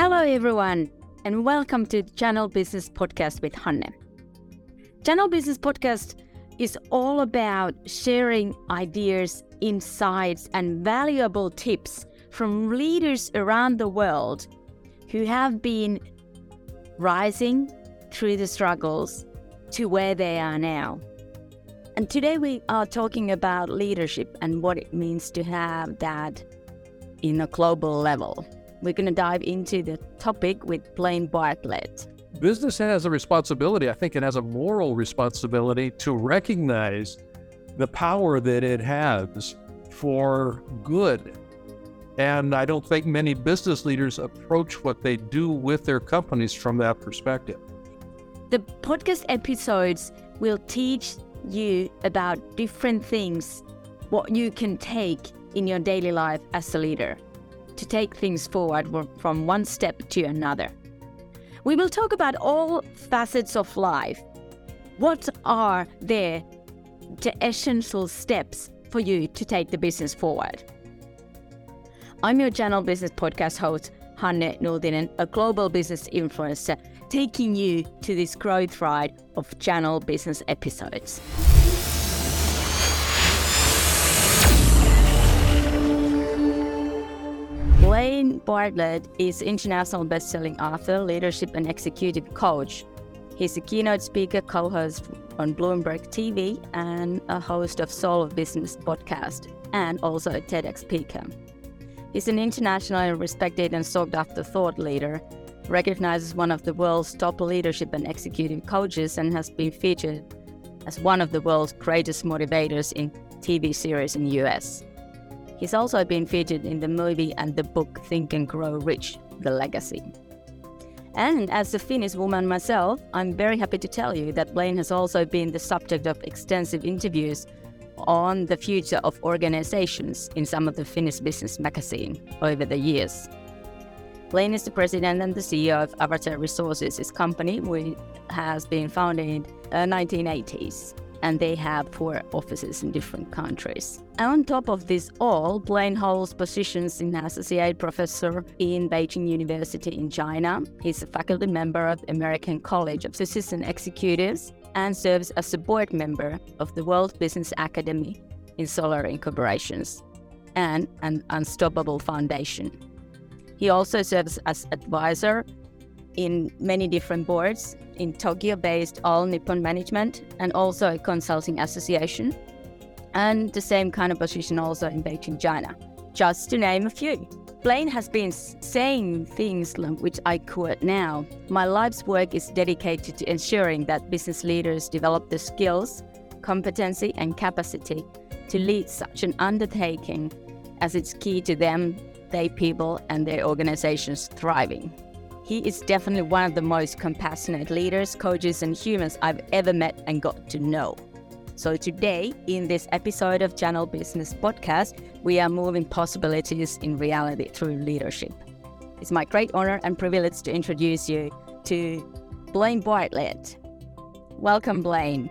Hello, everyone, and welcome to Channel Business Podcast with Hanne. Channel Business Podcast is all about sharing ideas, insights, and valuable tips from leaders around the world who have been rising through the struggles to where they are now. And today we are talking about leadership and what it means to have that in a global level. We're going to dive into the topic with Blaine Bartlett. Business has a responsibility, I think it has a moral responsibility to recognize the power that it has for good. And I don't think many business leaders approach what they do with their companies from that perspective. The podcast episodes will teach you about different things, what you can take in your daily life as a leader to take things forward from one step to another. We will talk about all facets of life. What are the, the essential steps for you to take the business forward? I'm your channel business podcast host, Hanne Nultinen, a global business influencer, taking you to this growth ride of channel business episodes. Blaine Bartlett is international best-selling author, leadership and executive coach. He's a keynote speaker, co-host on Bloomberg TV, and a host of Soul of Business podcast, and also a TEDx speaker. He's an internationally respected and sought-after thought leader, recognized as one of the world's top leadership and executive coaches, and has been featured as one of the world's greatest motivators in TV series in the US. He's also been featured in the movie and the book Think and Grow Rich The Legacy. And as a Finnish woman myself, I'm very happy to tell you that Blaine has also been the subject of extensive interviews on the future of organizations in some of the Finnish business magazine over the years. Blaine is the president and the CEO of Avatar Resources, his company, which has been founded in the 1980s and they have four offices in different countries. And on top of this all, Blaine holds positions in associate professor in Beijing University in China. He's a faculty member of the American College of Physician Executives and serves as a board member of the World Business Academy in Solar Incorporations and an Unstoppable Foundation. He also serves as advisor in many different boards in Tokyo based All Nippon Management and also a consulting association, and the same kind of position also in Beijing, China, just to name a few. Blaine has been saying things which I quote now My life's work is dedicated to ensuring that business leaders develop the skills, competency, and capacity to lead such an undertaking as it's key to them, their people, and their organizations thriving. He is definitely one of the most compassionate leaders, coaches, and humans I've ever met and got to know. So, today, in this episode of Channel Business Podcast, we are moving possibilities in reality through leadership. It's my great honor and privilege to introduce you to Blaine Bartlett. Welcome, Blaine.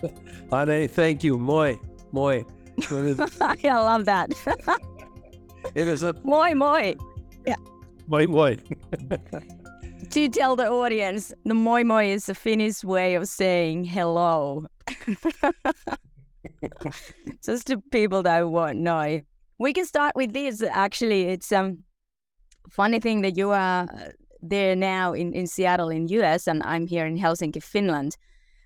Ade, thank you. Moi, moi. I love that. it is a moi, moi. Yeah. Moi, moi to tell the audience, the moi moi is a Finnish way of saying hello. Just to people that won't know. We can start with this. Actually, it's um funny thing that you are there now in, in Seattle in US and I'm here in Helsinki, Finland.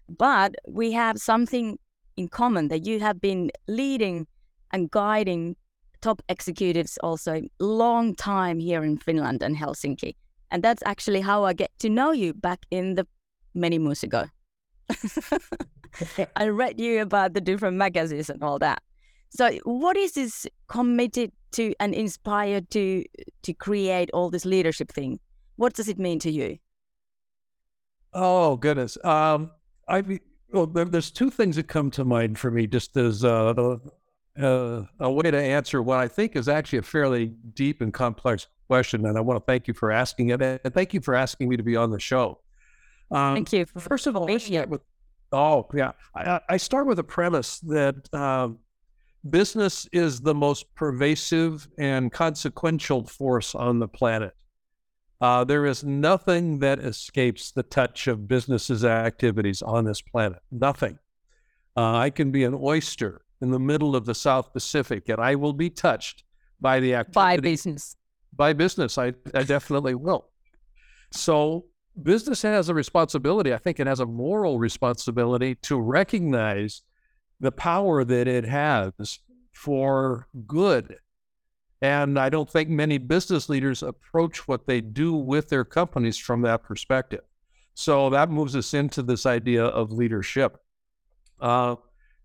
But we have something in common that you have been leading and guiding top executives also long time here in Finland and Helsinki. And that's actually how I get to know you back in the many months ago. I read you about the different magazines and all that. So what is this committed to and inspired to to create all this leadership thing? What does it mean to you? Oh goodness. Um I well there, there's two things that come to mind for me just as uh, uh, a way to answer what I think is actually a fairly deep and complex question, and I want to thank you for asking it, and thank you for asking me to be on the show. Um, thank you. First of all, with, oh yeah, I, I, start with a premise that um, business is the most pervasive and consequential force on the planet. Uh, there is nothing that escapes the touch of businesses' activities on this planet. Nothing. Uh, I can be an oyster in the middle of the South Pacific, and I will be touched by the activity. By business. By business, I, I definitely will. So business has a responsibility. I think it has a moral responsibility to recognize the power that it has for good and I don't think many business leaders approach what they do with their companies from that perspective. So that moves us into this idea of leadership. Uh,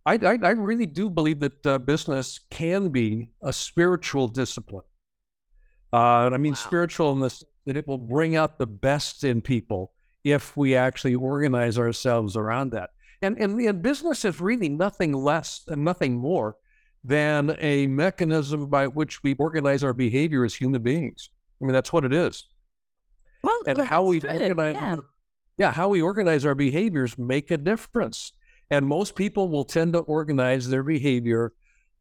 I, I, I, really do believe that uh, business can be a spiritual discipline. Uh, and I mean wow. spiritual in this that it will bring out the best in people if we actually organize ourselves around that. And, and, and business is really nothing less and nothing more than a mechanism by which we organize our behavior as human beings. I mean, that's what it is. Well, and how we organize, yeah. yeah, how we organize our behaviors make a difference. And most people will tend to organize their behavior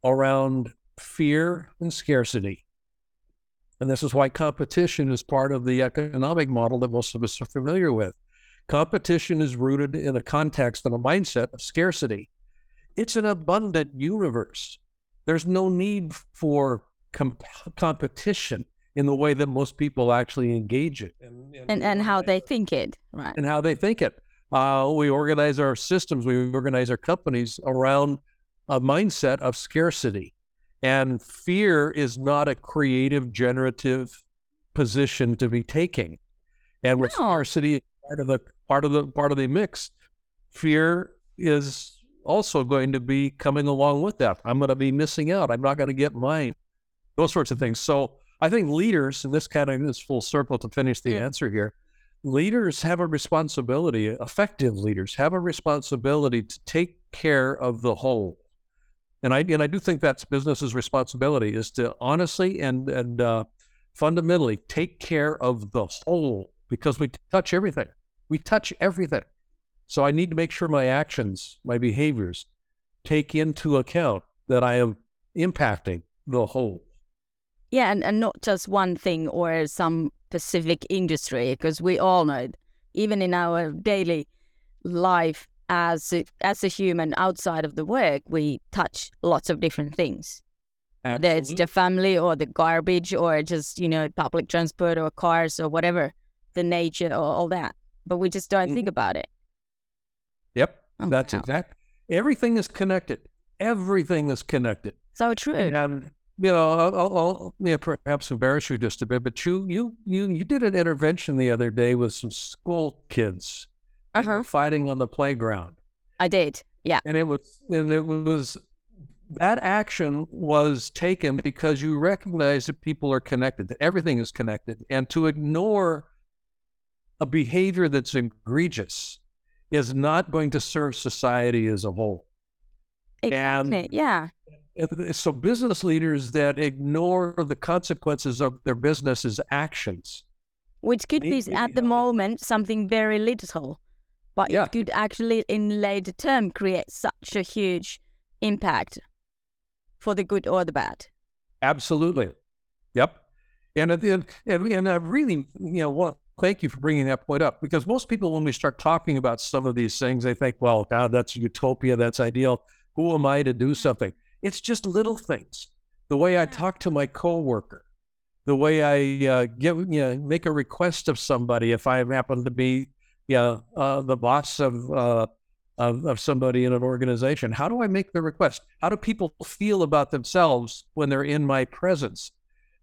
around fear and scarcity. And this is why competition is part of the economic model that most of us are familiar with. Competition is rooted in a context and a mindset of scarcity. It's an abundant universe. There's no need for comp- competition in the way that most people actually engage it and and, and how they think it right and how they think it uh, we organize our systems we organize our companies around a mindset of scarcity and fear is not a creative generative position to be taking and with no. scarcity part of the part of the part of the mix fear is also going to be coming along with that. I'm going to be missing out. I'm not going to get mine. Those sorts of things. So I think leaders, and this kind of is full circle to finish the answer here. Leaders have a responsibility, effective leaders have a responsibility to take care of the whole. And I and I do think that's business's responsibility is to honestly and and uh, fundamentally take care of the whole because we touch everything. We touch everything. So I need to make sure my actions, my behaviors take into account that I am impacting the whole. Yeah, and, and not just one thing or some specific industry, because we all know, even in our daily life as a, as a human outside of the work, we touch lots of different things. Absolutely. Whether it's the family or the garbage or just, you know, public transport or cars or whatever, the nature or all that. But we just don't mm-hmm. think about it. Yep, oh, that's wow. exact. Everything is connected. Everything is connected. So true. And you know, I'll, I'll, I'll yeah, perhaps embarrass you just a bit, but you you you you did an intervention the other day with some school kids uh-huh. fighting on the playground. I did, yeah. And it was and it was that action was taken because you recognize that people are connected, that everything is connected, and to ignore a behavior that's egregious is not going to serve society as a whole. Exactly. And yeah. So business leaders that ignore the consequences of their business's actions, which could be at the moment something very little, but yeah. it could actually in later term create such a huge impact for the good or the bad. Absolutely. Yep. And and and I really, you know, thank you for bringing that point up because most people, when we start talking about some of these things, they think, well, God, that's utopia, that's ideal. Who am I to do something? It's just little things. The way I talk to my coworker, the way I uh, give, you know, make a request of somebody if I happen to be, yeah, uh, the boss of, uh, of of somebody in an organization. How do I make the request? How do people feel about themselves when they're in my presence?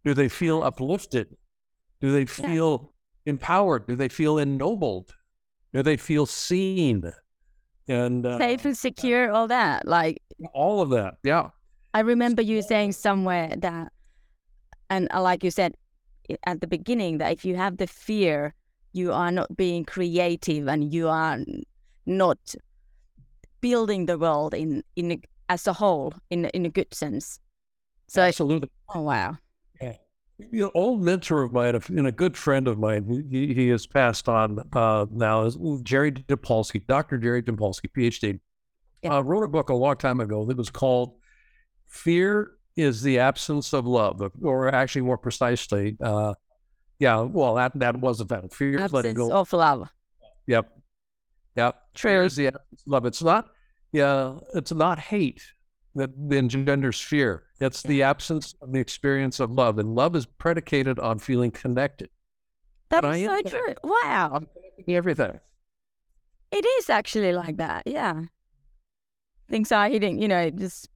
Do they feel uplifted? Do they feel empowered? Do they feel ennobled? Do they feel seen? And uh, safe and secure, all that, like all of that. Yeah. I remember you saying somewhere that, and uh, like you said at the beginning, that if you have the fear, you are not being creative and you are not building the world in in as a whole in in a good sense. So absolutely. Oh wow you know, old mentor of mine and a good friend of mine, he, he has passed on uh, now, is Jerry Jampolsky, Dr. Jerry Jampolsky, PhD, yeah. uh, wrote a book a long time ago that was called Fear is the Absence of Love, or actually more precisely, uh, Yeah, well, that that wasn't that. Fear is letting Absence go. of love. Yep. Yep. True. Fear is the absence of love. It's not, yeah, it's not hate that engenders fear. It's the absence of the experience of love. And love is predicated on feeling connected. That But is I so am- true. Wow. Everything. It is actually like that. Yeah. Things are hitting, you know, just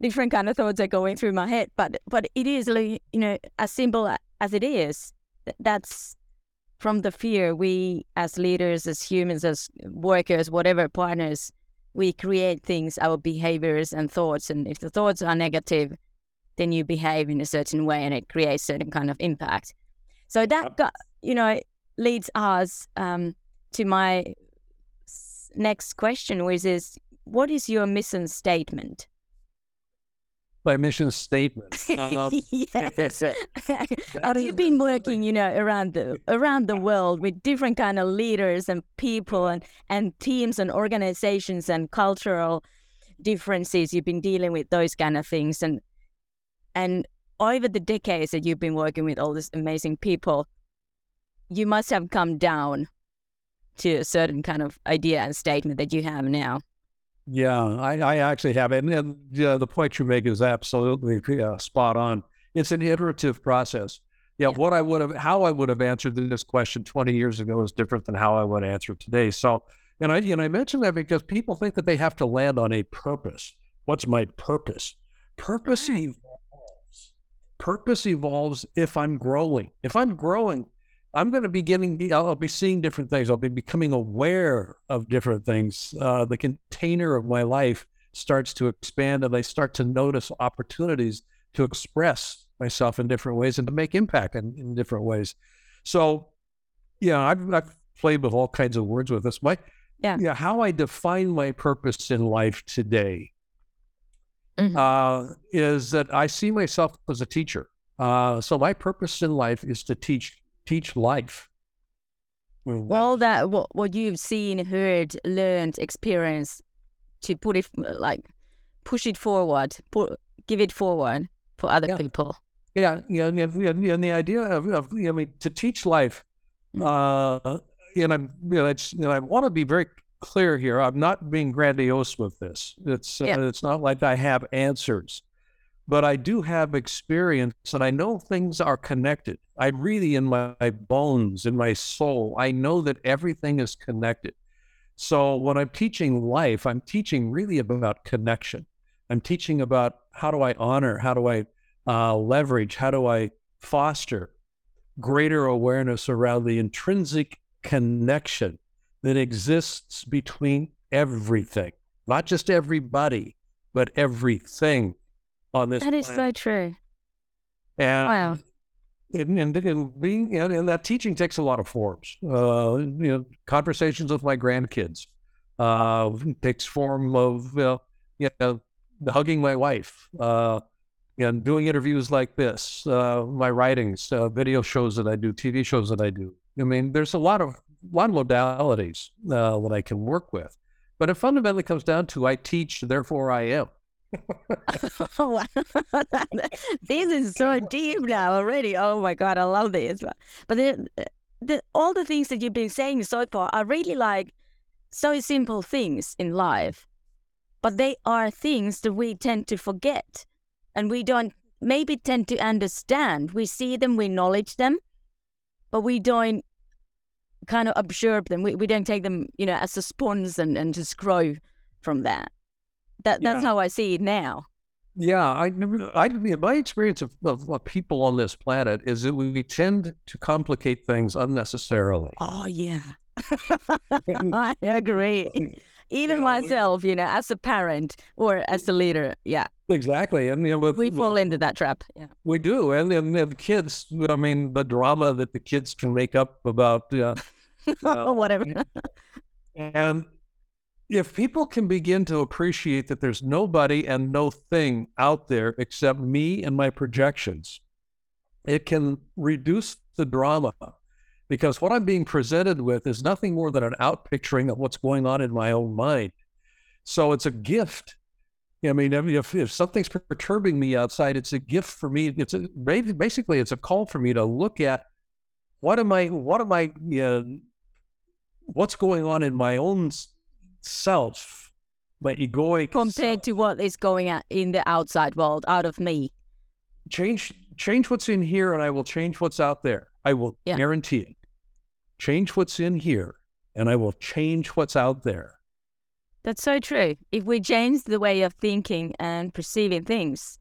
different kind of thoughts are going through my head. But but it is like, you know, as simple as it is, that's from the fear we as leaders, as humans, as workers, whatever partners, we create things, our behaviors and thoughts. And if the thoughts are negative, then you behave in a certain way and it creates certain kind of impact. So that got, you know, leads us um, to my next question, which is, what is your mission statement? My mission statement. Um, yes. Have you been working, you know, around the around the world with different kind of leaders and people and and teams and organizations and cultural differences? You've been dealing with those kind of things, and and over the decades that you've been working with all these amazing people, you must have come down to a certain kind of idea and statement that you have now. Yeah, I, I actually have it. And, and yeah, the point you make is absolutely uh, spot on. It's an iterative process. Yeah, Yeah. what I would have, how I would have answered this question 20 years ago is different than how I would answer it today. So, and I, and I mention that because people think that they have to land on a purpose. What's my purpose? Purpose evolves. Purpose evolves if I'm growing. If I'm growing, I'm going to be getting, I'll be seeing different things. I'll be becoming aware of different things. Uh, the container of my life starts to expand and I start to notice opportunities to express myself in different ways and to make impact in, in different ways. So, yeah, I've, I've played with all kinds of words with this. My, Yeah. yeah, how I define my purpose in life today Mhm. uh, is that I see myself as a teacher. Uh, so my purpose in life is to teach teach life. Well, all that what, what you've seen heard learned experienced to put it like push it forward put, give it forward for other Yeah. people Yeah, yeah, yeah, yeah, yeah, and the idea of, of I mean, to teach life, Mm. uh, and I'm, you know, it's, you know, I want to be very clear here. I'm not being grandiose with this. It's, uh, Yeah. it's not like I have answers, but I do have experience, and I know things are connected. I really, in my, my bones, in my soul, I know that everything is connected. So when I'm teaching life, I'm teaching really about connection. I'm teaching about how do I honor, how do I uh, leverage, how do I foster greater awareness around the intrinsic connection that exists between everything, not just everybody, but everything on this that is planet. so true And wow and, and, and being and, and that teaching takes a lot of forms. Uh, you know, conversations with my grandkids uh, takes form of uh, you know hugging my wife uh, and doing interviews like this. Uh, my writings, uh, video shows that I do, TV shows that I do. I mean, there's a lot of lot of modalities uh, that I can work with, but it fundamentally comes down to I teach, therefore I am. Wow. this is so deep now already. Oh my god i love this but, the, eh, the, all the things that you've been saying so far are really like so simple things in life but they are things that we tend to forget and we don't maybe tend to understand. We see them we acknowledge them but we don't kind of absorb them. We, we don't take them you know as a sponge and, and just grow from that that that's Yeah. how i see it now Yeah, I never. I my experience of, of, of people on this planet is that we we tend to complicate things unnecessarily. Oh yeah, I agree. Even Yeah, myself, you know, as a parent or as a leader, yeah, Exactly, and you know, with, we fall into that trap. Yeah, we do, and then the kids. I mean, the drama that the kids can make up about, uh, or whatever. and if people can begin to appreciate that there's nobody and no thing out there except me and my projections, it can reduce the drama because what I'm being presented with is nothing more than an outpicturing of what's going on in my own mind. So it's a gift. I mean, if, if something's perturbing me outside, it's a gift for me. It's a, basically it's a call for me to look at what am I? What am I? Uh, what's going on in my own self? My egoic compared self. to what is going on in the outside world, out of me. Change, change what's in here, and I will change what's out there. I will Yeah. guarantee it. Change what's in here, and I will change what's out there. That's so true. If we change the way of thinking and perceiving things,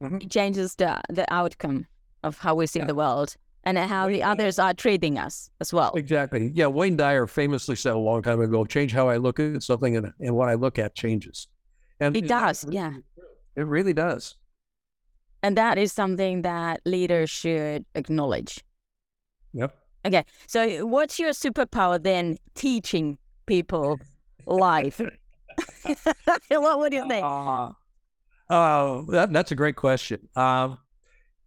Mhm. it changes the the outcome of how we see Yeah. the world and how the others are treating us as well. Exactly. Yeah. Wayne Dyer famously said a long time ago, change how I look at something and, and what I look at changes. And It does, yeah. It really does. And that is something that leaders should acknowledge. Yep. Okay, so what's your superpower then? Teaching people life. what would you think? Uh, uh, that, that's a great question. Um,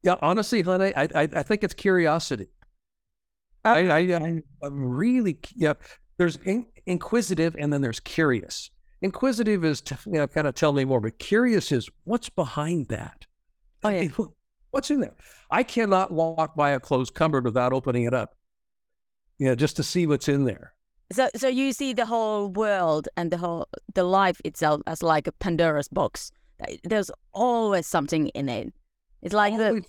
yeah, honestly, honey, I, I, I think it's curiosity. I, I, I, I'm really, yeah, there's in, inquisitive and then there's curious. Inquisitive is to, you know, kind of tell me more, but curious is what's behind that? Oh, yeah. What's in there? I cannot walk by a closed cupboard without opening it up. Yeah, just to see what's in there. So, so you see the whole world and the whole the life itself as like a Pandora's box. There's always something in it. It's like the Always-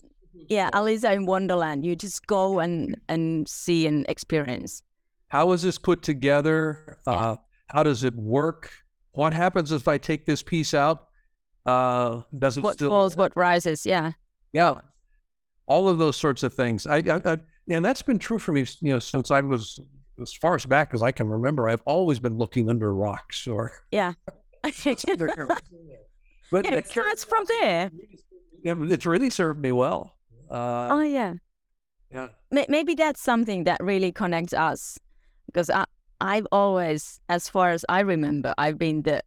yeah, Alice in Wonderland. You just go and and see and experience. How is this put together? Yeah. Uh, how does it work? What happens if I take this piece out? Uh, does it What still? falls, what rises. Yeah, Yeah, all of those sorts of things. I, I, I and that's been true for me. You know, since I was as far as back as I can remember. I've always been looking under rocks or. yeah. but Yeah, the it starts from there. Yeah, it's really served me well. Uh, Oh yeah. yeah. Maybe that's something that really connects us because I I've always as far as I remember I've been the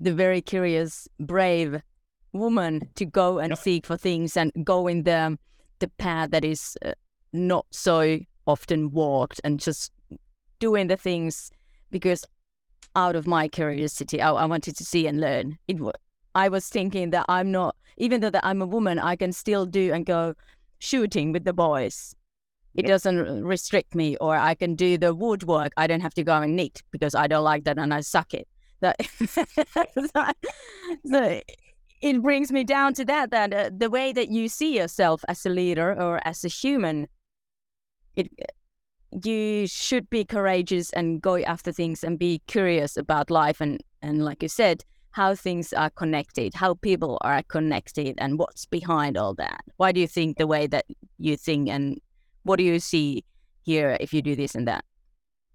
the very curious brave woman to go and Yep. seek for things and go in the the path that is uh, not so often walked and just doing the things because out of my curiosity I, I wanted to see and learn it I was thinking that I'm not even though that I'm a woman I can still do and go shooting with the boys. It Yep. doesn't restrict me, or I can do the woodwork. I don't have to go and knit because I don't like that and I suck it. That, so it brings me down to that that uh, the way that you see yourself as a leader or as a human, it you should be courageous and go after things and be curious about life and and like you said how things are connected, how people are connected, and what's behind all that. Why do you think the way that you think, and what do you see here if you do this and that?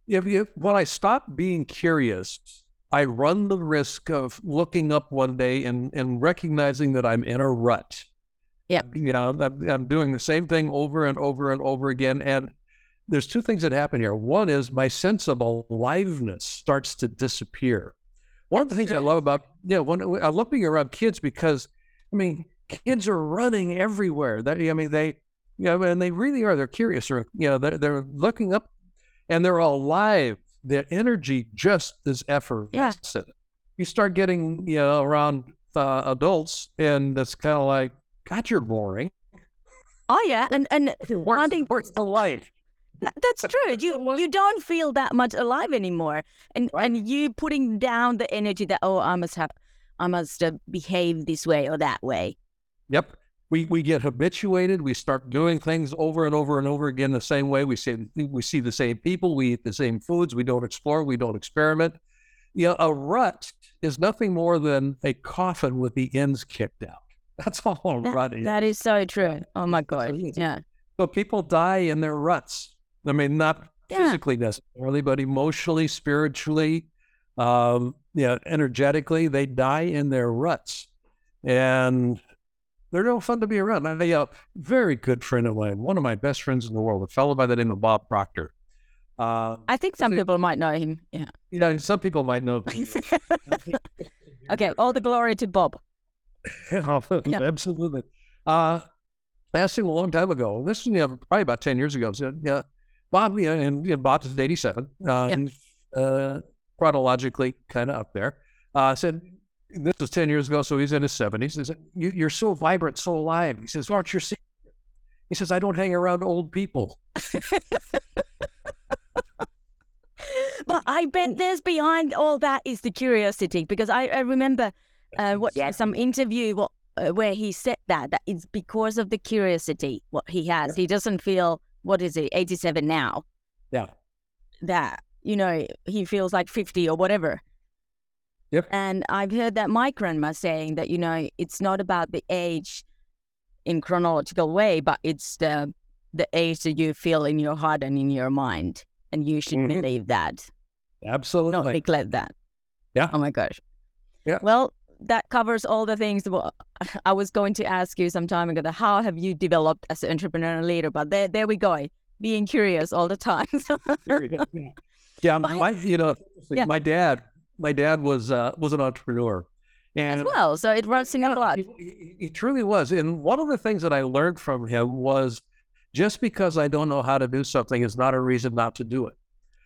If you, when I stop being curious, I run the risk of looking up one day and, and recognizing that I'm in a rut. Yeah. You know, I'm, I'm doing the same thing over and over and over again. And there's two things that happen here. One is my sense of aliveness starts to disappear. One of the things I love about, yeah, when I love being around kids because, I mean, kids are running everywhere. That I mean, they, you know, and they really are. They're curious, or you know, they're, they're looking up, and they're all alive. Their energy just is effervescent. You start getting, you know, around uh, adults, and it's kind of like, God, you're boring. Oh yeah, and and one thing Where's the life? That- That's true. You you don't feel that much alive anymore, and and you putting down the energy that oh I must have, I must behave this way or that way. Yep. We we get habituated. We start doing things over and over and over again the same way. We see we see the same people. We eat the same foods. We don't explore. We don't experiment. You know, a rut is nothing more than a coffin with the ends kicked out. That's all That- rut is. that is so true. Oh my god. Yeah. So people die in their ruts. I mean, not Yeah. physically necessarily, but emotionally, spiritually, um, yeah, energetically, they die in their ruts, and they're no fun to be around. And a uh, very good friend of mine, one of my best friends in the world, a fellow by the name of Bob Proctor. Uh, I think some people might know him. Yeah. you know, some people might know. okay. All the glory to Bob. yeah. Absolutely. Uh, I asked him a long time ago. This is you know, probably about ten years ago. I said, "Yeah, Bob, yeah, and you know, Bob is eighty-seven, uh, and uh, chronologically kind of up there." Uh, said, "This was ten years ago, so he's in his seventies." He said, you, "You're so vibrant, so alive." He says, "Aren't your secret?" He says, I don't hang around old people. but I bet there's behind all that is the curiosity because I, I remember uh, what yeah, some interview what, uh, where he said that that it's because of the curiosity what he has. He doesn't feel what is it 87 now. Yeah. That you know he feels like 50 or whatever. Yep. And I've heard that my grandma saying that you know it's not about the age in chronological way, but it's the the age that you feel in your heart and in your mind, and you should mm-hmm. believe that. Absolutely. Not neglect that. Yeah. Oh my gosh. Yeah. Well, that covers all the things. Well, I was going to ask you some time ago, how have you developed as an entrepreneur and leader? But there, there we go, being curious all the time. yeah, my, you know, yeah. my dad, my dad was uh, was an entrepreneur, and as well, so it runs in a lot. He, he truly was, and one of the things that I learned from him was just because I don't know how to do something is not a reason not to do it.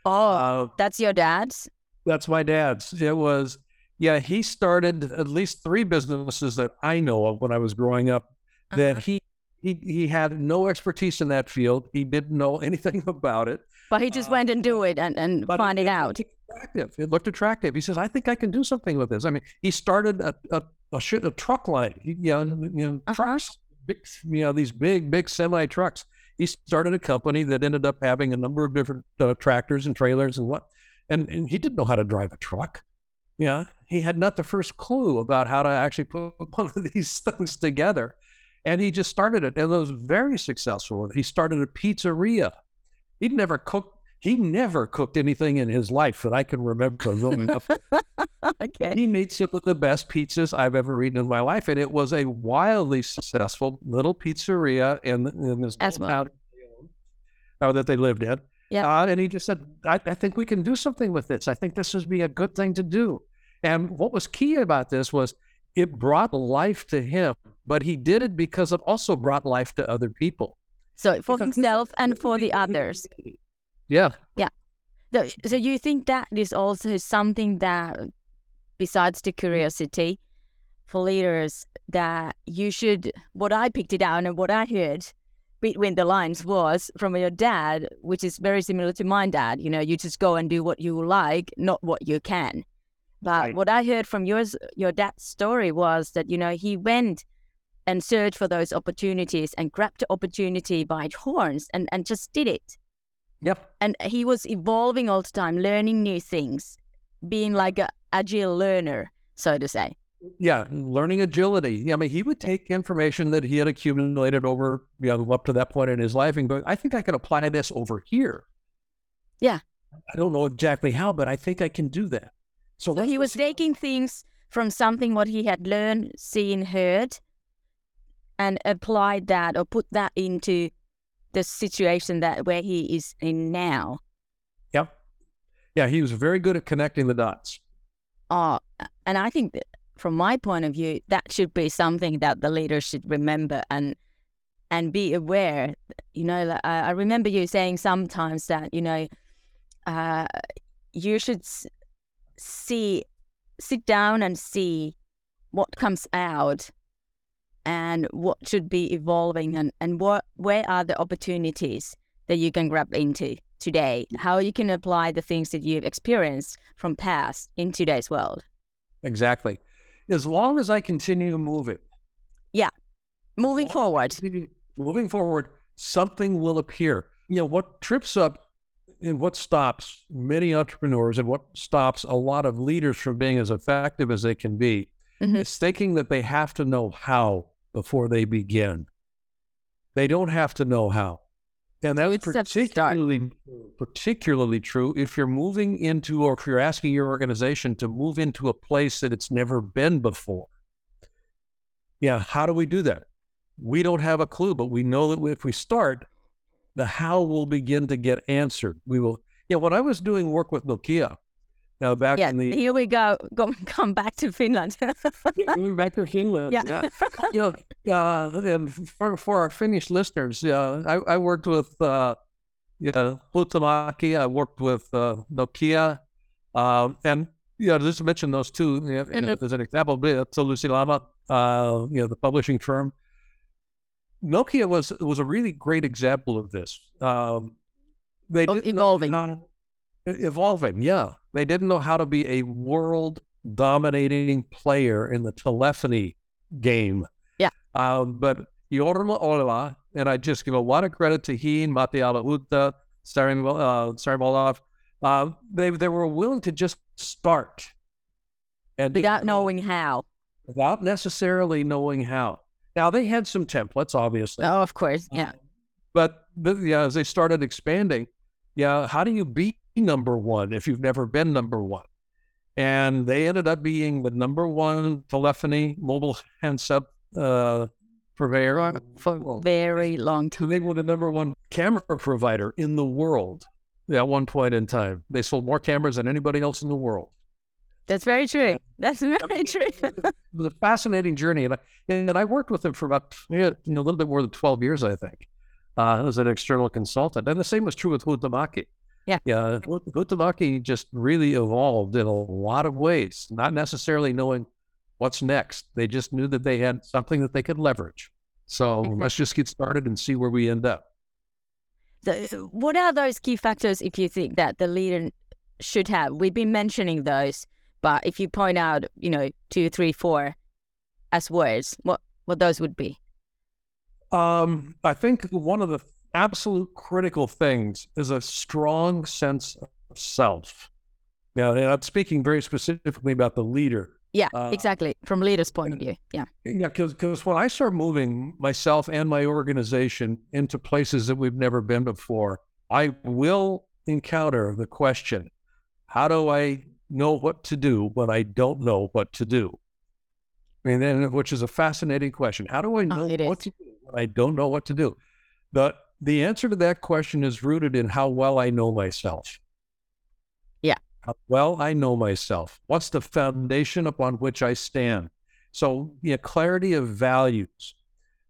Oh, uh, that's your dad's. That's my dad's. It was yeah, he started at least three businesses that I know of when I was growing up. Uh-huh. That he he he had no expertise in that field. He didn't know anything about it. But he just uh, went and do it and, and find it, it out. Attractive. It looked attractive. He says, "I think I can do something with this." I mean, he started a a, a, shit, a truck line. You know, you know uh-huh. trucks, big, you know, these big big semi trucks. He started a company that ended up having a number of different uh, tractors and trailers and what. And, and he didn't know how to drive a truck. Yeah, he had not the first clue about how to actually put one of these things together. And he just started it and it was very successful. He started a pizzeria. He'd never cooked he never cooked anything in his life that I can remember up. okay. He made some of the best pizzas I've ever eaten in my life. And it was a wildly successful little pizzeria in, in this town uh, that they lived in. Yeah. Uh, and he just said, I, I, think we can do something with this. I think this would be a good thing to do. And what was key about this was it brought life to him, but he did it because it also brought life to other people. So for himself and for the others. Yeah. Yeah. So, so you think that is also something that, besides the curiosity for leaders, that you should, what I picked it out and what I heard between the lines was from your dad, which is very similar to my dad. You know, you just go and do what you like, not what you can. But right. what I heard from yours, your dad's story was that you know he went and searched for those opportunities and grabbed the opportunity by horns and and just did it. Yep. And he was evolving all the time, learning new things, being like a agile learner, so to say yeah, learning agility. Yeah, I mean, he would take information that he had accumulated over, you know, up to that point in his life and go, I think I can apply this over here. Yeah. I don't know exactly how, but I think I can do that. So, so he was taking things from something what he had learned, seen, heard, and applied that or put that into the situation that where he is in now. Yep. Yeah, he was very good at connecting the dots. Oh, and I think that from my point of view, that should be something that the leader should remember and and be aware. You know, I remember you saying sometimes that you know uh, you should see, sit down and see what comes out and what should be evolving and, and what where are the opportunities that you can grab into today? How you can apply the things that you've experienced from past in today's world. Exactly as long as I continue moving. Yeah. Moving forward. Moving forward, something will appear. You know, what trips up and what stops many entrepreneurs and what stops a lot of leaders from being as effective as they can be mm-hmm. is thinking that they have to know how before they begin. They don't have to know how. And that's particularly particularly true if you're moving into or if you're asking your organization to move into a place that it's never been before. Yeah, how do we do that? We don't have a clue, but we know that if we start, the how will begin to get answered. We will. Yeah, when I was doing work with Nokia, now back yeah, in the here we go. go come back to Finland. yeah, back to Finland. Yeah, yeah. you know, uh, and for, for our Finnish listeners, uh, I, I worked with uh, you know, Huhtamäki. I worked with uh, Nokia, um, and you know, just to mention those two. You know, mm-hmm. As an example, Tulissilama, uh, you know, the publishing firm. Nokia was was a really great example of this. Um, they Of didn't evolving. how- evolving, yeah. They didn't know how to be a world dominating player in the telephony game. Yeah. Um, but Jorma Ollila, and I just give a lot of credit to he and Matti Alahuhta, Sarim, uh, Sarimolov, uh, they, they were willing to just start. And Without go knowing how. without necessarily knowing how. Now they had some templates, obviously, Oh, of course. Yeah. but, but yeah, as they started expanding, yeah, how do you be number one if you've never been number one? And they ended up being the number one telephony mobile handset uh, purveyor. For a very long time. They were the number one camera provider in the world at one point in time. They sold more cameras than anybody else in the world. That's very true. That's very true. it was a fascinating journey, and I, and I worked with them for about you know, a little bit more than twelve years, I think, uh, as an external consultant. And the same was true with Huhtamäki. Yeah. yeah. Huhtamäki just really evolved in a lot of ways, not necessarily knowing what's next. They just knew that they had something that they could leverage. So let's just get started and see where we end up. So, what are those key factors if you think that the leader should have? We've been mentioning those, but if you point out, you know, two, three, four as words, what what those would be? Um, I think one of the absolute critical things is a strong sense of self. Now, and I'm speaking very specifically about the leader. Yeah, Uh, exactly. From leader's point of view. Yeah. Yeah, because when I start moving myself and my organization into places that we've never been before, I will encounter the question how do I know what to do when I don't know what to do? I mean, then, which is a fascinating question. How do I know Oh, what is. to do when I don't know what to do? The, the answer to that question is rooted in how well I know myself. Yeah. How well I know myself. What's the foundation upon which I stand? So, yeah, clarity of values.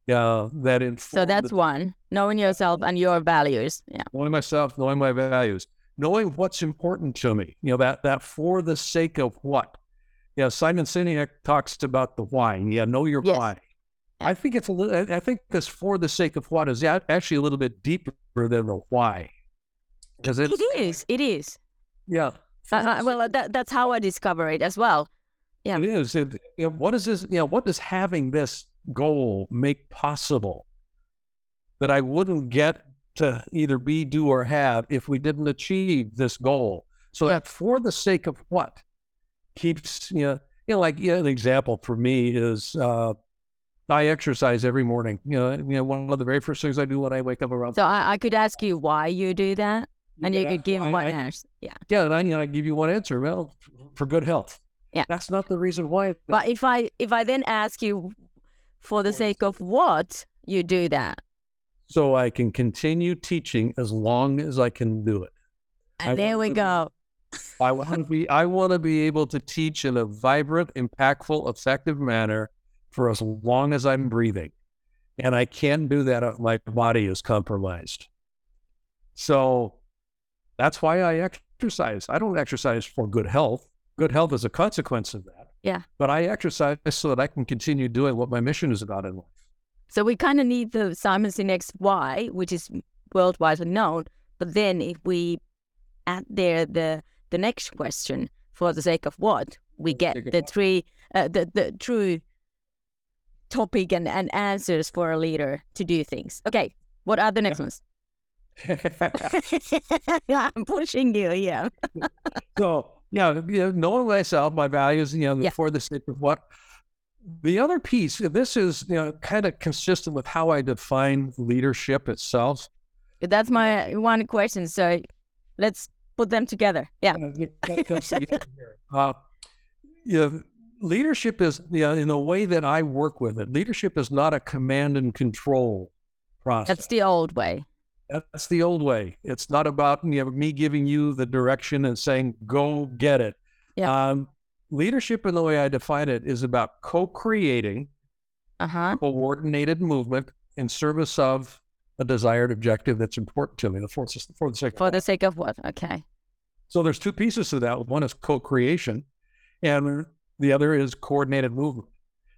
Yeah, that inform So that's the- one. Knowing yourself and your values. Yeah. knowing myself, knowing my values, knowing what's important to me. You know that that for the sake of what. Yeah, Simon Sinek talks about the why. Yeah, know your Yes. why. I think it's a little. I think this for the sake of what is actually a little bit deeper than the why, because It is. It is. yeah. Uh, uh, well, that, that's how I discover it as well. Yeah. It is. It, you know, what is this? You know, what does having this goal make possible that I wouldn't get to either be, do, or have if we didn't achieve this goal? So that for the sake of what keeps you know, you know, like you know, an example for me is uh, I exercise every morning. You know, you know, one of the very first things I do when I wake up around. So I, I could ask you why you do that, and you could give I- one I- answer. Yeah. Yeah, and I, you know, I give you one answer. Well, for good health. Yeah. that's not the reason why. But if I if I then ask you for the sake of what you do that, so I can continue teaching as long as I can do it. and there we go. I want to be I want to be able to teach in a vibrant, impactful, effective manner for as long as I'm breathing. And I can't do that if my body is compromised. So that's why I exercise. I don't exercise for good health. Good health is a consequence of that. Yeah. But I exercise so that I can continue doing what my mission is about in life. So we kind of need the Simon Sinek's why, which is worldwide known. But then if we add there the the next question for the sake of what, we get the three uh, the the true topic and, and answers for a leader to do things. Okay, what are the next ones? I'm pushing you, yeah. So yeah, you know, knowing myself, my values, you know, Yeah. for the sake of what. The other piece, this is you know kind of consistent with how I define leadership itself. That's my one question. So let's put them together. Yeah. uh, you know, leadership is you know, in the way that I work with it. Leadership is not a command and control process. That's the old way. That's the old way. It's not about you know, me giving you the direction and saying, go get it. Yeah. Um, leadership, in the way I define it, is about co creating Uh huh. coordinated movement in service of a desired objective that's important to me, the for, for the sake For of the sake of what? Okay. So there's two pieces to that. One is co creation, and the other is coordinated movement.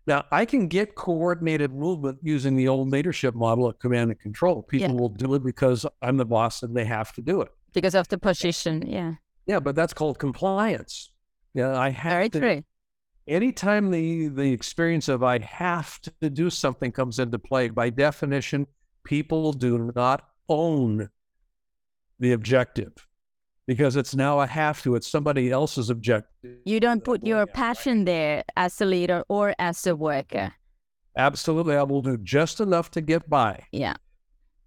Now, I can get coordinated movement using the old leadership model of command and control. People Yeah. will do it because I'm the boss and they have to do it. Because of the position. Yeah. Yeah, but that's called compliance. Yeah, I have Very to. true. Anytime the the experience of I have to do something comes into play, by definition, people do not own the objective because it's now a have to. It's somebody else's objective. You don't put your passion there as a leader or as a worker. Absolutely, I will do just enough to get by. Yeah.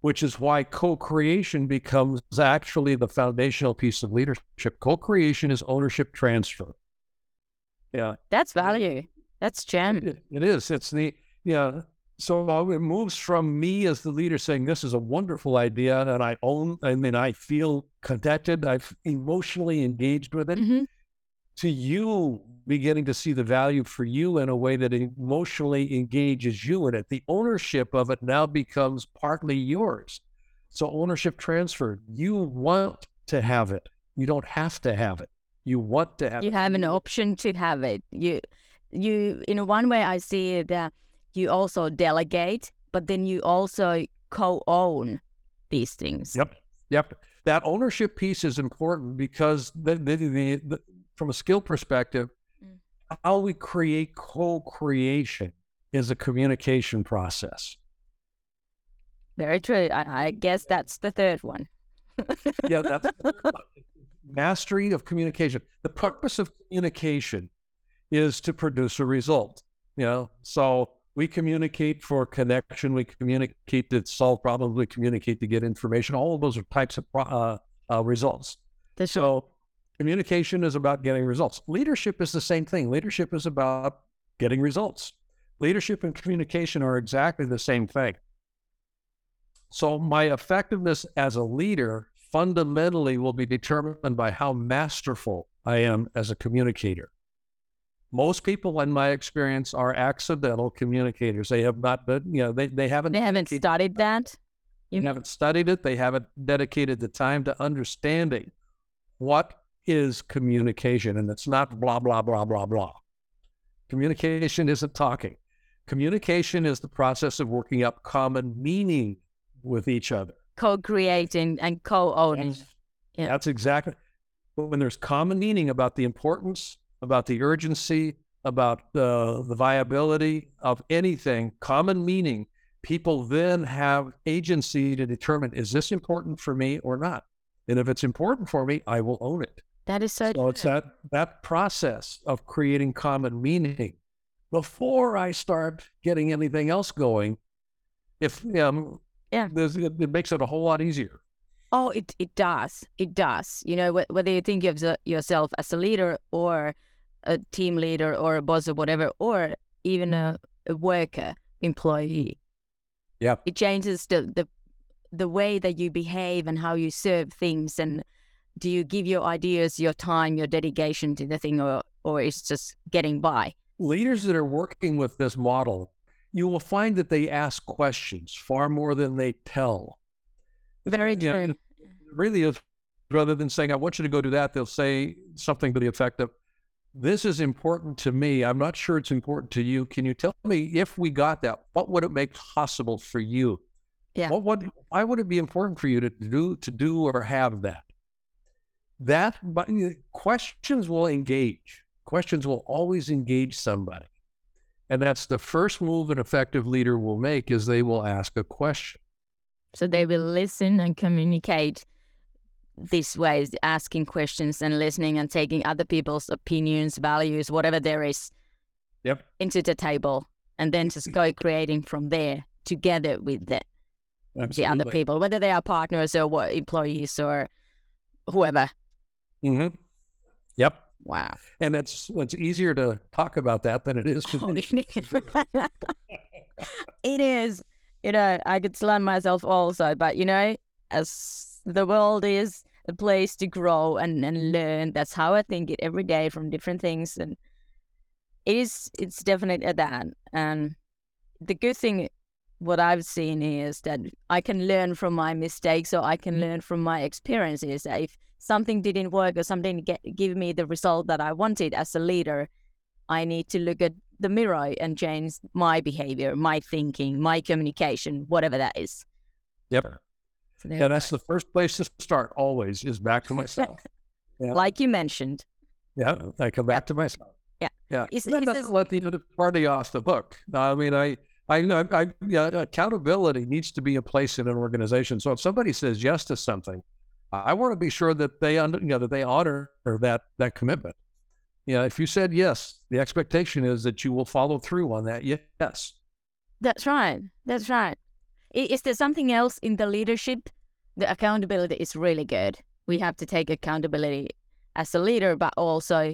which is why co-creation becomes actually the foundational piece of leadership. Co-creation is ownership transfer. Yeah, That's value. That's gem. it, it is. It's the yeah. So it moves from me as the leader saying this is a wonderful idea and I own. I mean, I feel connected. I've emotionally engaged with it. Mhm. To you beginning to see the value for you in a way that emotionally engages you in it. The ownership of it now becomes partly yours. So ownership transfer. You want to have it. You don't have to have it. You want to have You it. have an option to have it. You, you, in one way, I see that you also delegate, but then you also co-own these things. Yep. Yep. That ownership piece is important because the, the, the, from a skill perspective, Mm. how we create co-creation is a communication process. Very true. I, I guess that's the third one. Yeah, that's mastery of communication. The purpose of communication is to produce a result. You know, so we communicate for connection. We communicate to solve problems. We communicate to get information. All of those are types of uh, uh, results. The So communication is about getting results. Leadership is the same thing. Leadership is about getting results. Leadership and communication are exactly the same thing. So my effectiveness as a leader fundamentally will be determined by how masterful I am as a communicator. Most people, in my experience, are accidental communicators. They have not been, you know, they, they haven't They haven't studied that. You- haven't studied it. They haven't dedicated the time to understanding what is communication. And it's not blah, blah, blah, blah, blah. Communication isn't talking. Communication is the process of working up common meaning with each other. Co-creating and co-owning. Yeah. That's exactly when there's common meaning about the importance, about the urgency, about the, the viability of anything, common meaning, people then have agency to determine is this important for me or not? And if it's important for me, I will own it. That is so. So it's that that process of creating common meaning before I start getting anything else going. If um, Yeah. it, it makes it a whole lot easier. Oh, it it does. It does. You know, wh- whether you think of the- yourself as a leader or a team leader or a boss or whatever, or even a, a worker, employee, Yeah. it changes the, the the way that you behave and how you serve things. And do you give your ideas, your time, your dedication to the thing, or or it's just getting by? leaders that are working with this model, you will find that they ask questions far more than they tell. Very true. it really is. Rather than saying, I want you to go do that, they'll say something to the effect of, This is important to me. I'm not sure it's important to you. Can you tell me if we got that, what would it make possible for you? Yeah. What would why would it be important for you to do to do or have that? That but eh, questions will engage. Questions will always engage somebody. And that's the first move an effective leader will make is they will ask a question. So they will listen and communicate this way, asking questions and listening and taking other people's opinions, values, whatever there is Yep. into the table and then just go creating from there together with the, the other people, whether they are partners or what employees or whoever. hmm Yep. Wow. And it's it's easier to talk about that than it is to it is. You know, I could slam myself also, but you know, as the world is a place to grow and, and learn, that's how I think it every day from different things. And it is, it's definitely that. And the good thing, what I've seen is that I can learn from my mistakes or I can mm-hmm. learn from my experiences. That If something didn't work or something didn't get, give me the result that I wanted as a leader, I need to look at the mirror and change my behavior, my thinking, my communication, whatever that is. Yep. So Yeah, that's the first place to start. Always is back to myself. yeah. like you mentioned. Yeah, I come back to myself. Yeah. Yeah. Is- that doesn't let the other party off the hook. I mean, I, I know, I, yeah, accountability needs to be in place in an organization. So if somebody says yes to something, I want to be sure that they, under, you know, that they honor that that commitment. You know, if you said yes, the expectation is that you will follow through on that. Yes. That's right. That's right. Is there something else in the leadership? The accountability is really good. We have to take accountability as a leader, but also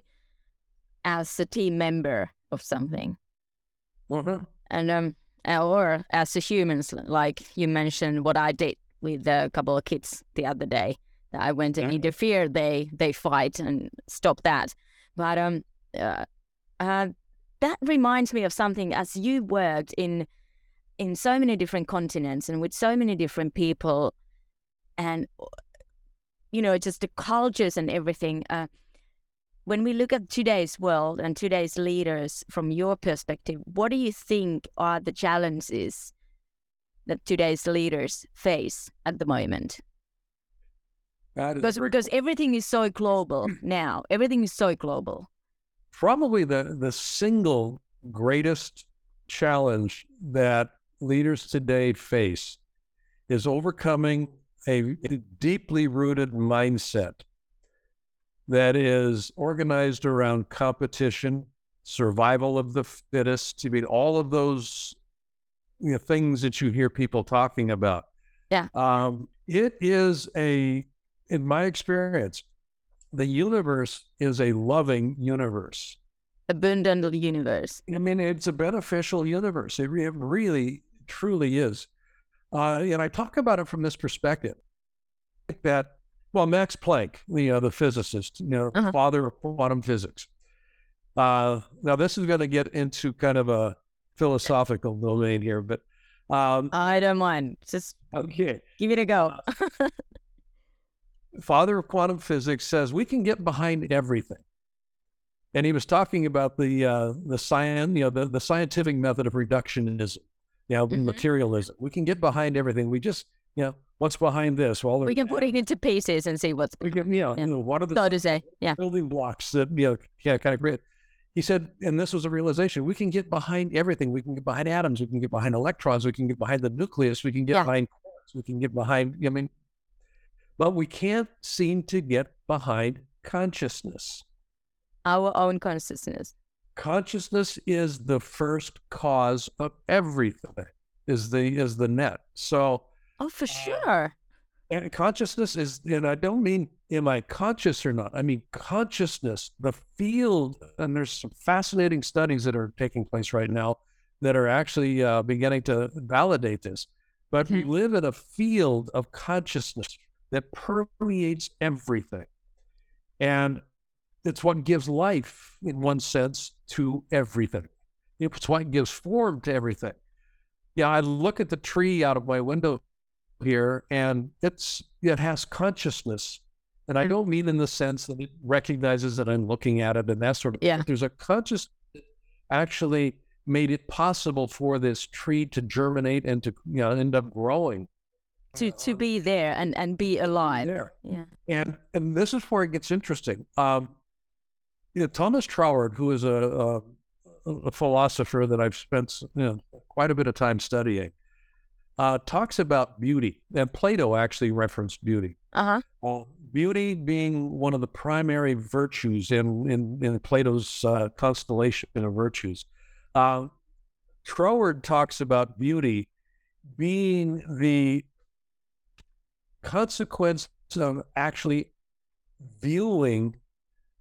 as a team member of something. Mhm. And um, or as a humans, like you mentioned, what I did with a couple of kids the other day. That I went and Yeah. interfere. They they fight and stop that. But um, uh, uh, that reminds me of something. As you worked in in so many different continents and with so many different people, and you know, just the cultures and everything. Uh, when we look at today's world and today's leaders from your perspective, what do you think are the challenges that today's leaders face at the moment? Because because everything is so global now. Everything is so global. probably the the single greatest challenge that leaders today face is overcoming a deeply rooted mindset that is organized around competition, survival of the fittest. I mean, all of those you know, things that you hear people talking about. Yeah. Um, it is a, in my experience, the universe is a loving universe. Abundant universe. I mean, it's a beneficial universe. It, it really, truly is. Uh, and I talk about it from this perspective that, well, Max Planck, the, uh, the physicist, you know, Uh-huh. father of quantum physics. Uh, now, this is going to get into kind of a philosophical domain here, but um, I don't mind. Just okay. give it a go. father of quantum physics says we can get behind everything. And he was talking about the uh, the science, you know, the, the scientific method of reductionism, know, Mhm. materialism. We can get behind everything. We just, you know, what's behind this? Well, we can put it into pieces and see what's we can, you know, Yeah. you know, what are the so to say. Yeah. building blocks that you know, yeah, kind of great. He said, and this was a realization: we can get behind everything. We can get behind atoms. We can get behind electrons. We can get behind the nucleus. We can get Yeah. behind quarks. We can get behind. I mean, but we can't seem to get behind consciousness. Our own consciousness. Consciousness is the first cause of everything. Is the is the net. So Oh, Uh, for sure. And consciousness is, and I don't mean am I conscious or not. I mean consciousness, the field, and there's some fascinating studies that are taking place right now that are actually uh, beginning to validate this. But we Mhm. live in a field of consciousness that permeates everything, and it's what gives life, in one sense, to everything. It's what gives form to everything. Yeah, I look at the tree out of my window here and it's it has consciousness and i Mm. don't mean in the sense that it recognizes that i'm looking at it and that sort of Yeah. there's a conscious that actually made it possible for this tree to germinate and to you know end up growing To to be there and, and be alive. there Yeah. and and this is where it gets interesting um you know, thomas troward who is a, a a philosopher that i've spent you know, quite a bit of time studying uh, talks about beauty and plato actually referenced beauty Uh-huh. Uh, beauty being one of the primary virtues in in, in Plato's uh, constellation of virtues. Uh, Troward talks about beauty being the consequence of actually viewing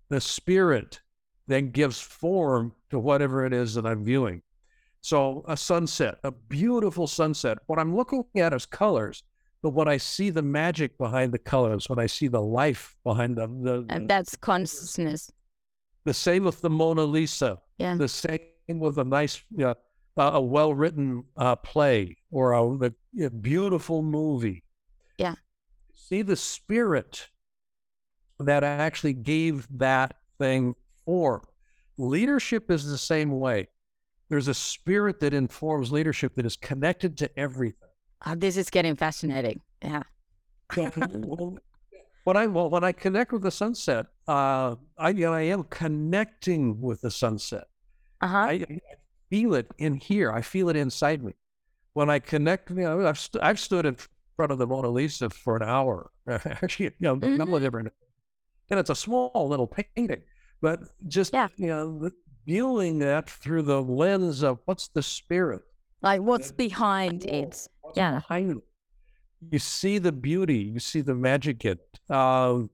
the spirit that gives form to whatever it is that I'm viewing. So a sunset, a beautiful sunset. What I'm looking at is colors, but when I see the magic behind the colors, when I see the life behind them, the, And that's consciousness. the same with the Mona Lisa, Yeah. the same with a nice, uh, a well-written uh, play or a, a beautiful movie. Yeah. See the spirit that actually gave that thing form. Leadership is the same way. there's a spirit that informs leadership that is connected to everything. Oh, this is getting fascinating. Yeah. when I well, when I connect with the sunset, uh, I you know, I am connecting with the sunset. Uh-huh. I, I feel it in here. I feel it inside me. When I connect, you know, I've st- I've stood in front of the Mona Lisa for an hour. Actually, you know, a couple Mm-hmm. of different, and it's a small little painting, but just Yeah. you know, viewing that through the lens of what's the spirit, Like what's behind it? what's Yeah. behind it. You see the beauty, you see the magic in it. Um,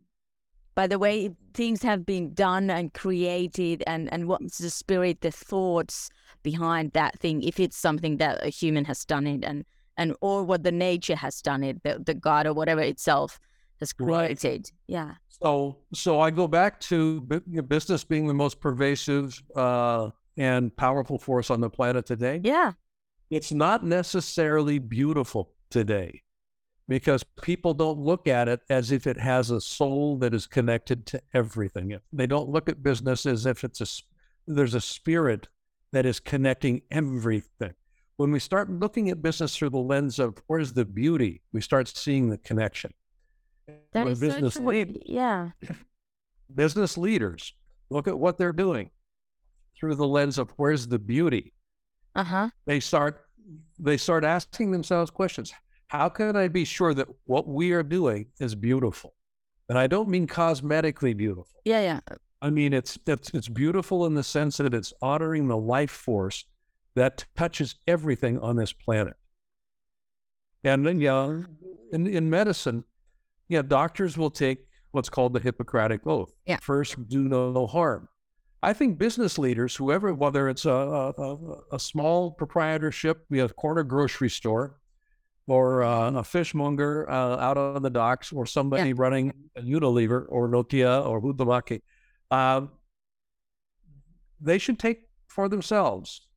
By the way things have been done and created and, and what's the spirit, the thoughts behind that thing, if it's something that a human has done it and and or what the nature has done it, the, the God or whatever itself has Right. Yeah. So, so I go back to bu- you know, business being the most pervasive uh, and powerful force on the planet today. Yeah. It's not necessarily beautiful today because people don't look at it as if it has a soul that is connected to everything. They don't look at business as if it's a there's a spirit that is connecting everything. When we start looking at business through the lens of where's the beauty, we start seeing the connection. That When is so business true. lead- Yeah. business leaders look at what they're doing through the lens of where's the beauty Uh-huh. they start they start asking themselves questions how can i be sure that what we are doing is beautiful and i don't mean cosmetically beautiful Yeah, yeah. i mean it's it's, it's beautiful in the sense that it's honoring the life force that touches everything on this planet and then yeah in, in medicine yeah doctors will take what's called the hippocratic oath Yeah. first do no harm I think business leaders, whoever, whether it's a, a, a- small proprietorship, be a corner grocery store, or uh, a fishmonger uh, out on the docks, or somebody running a Unilever or Nokia or Huhtamäki, um, they should take for themselves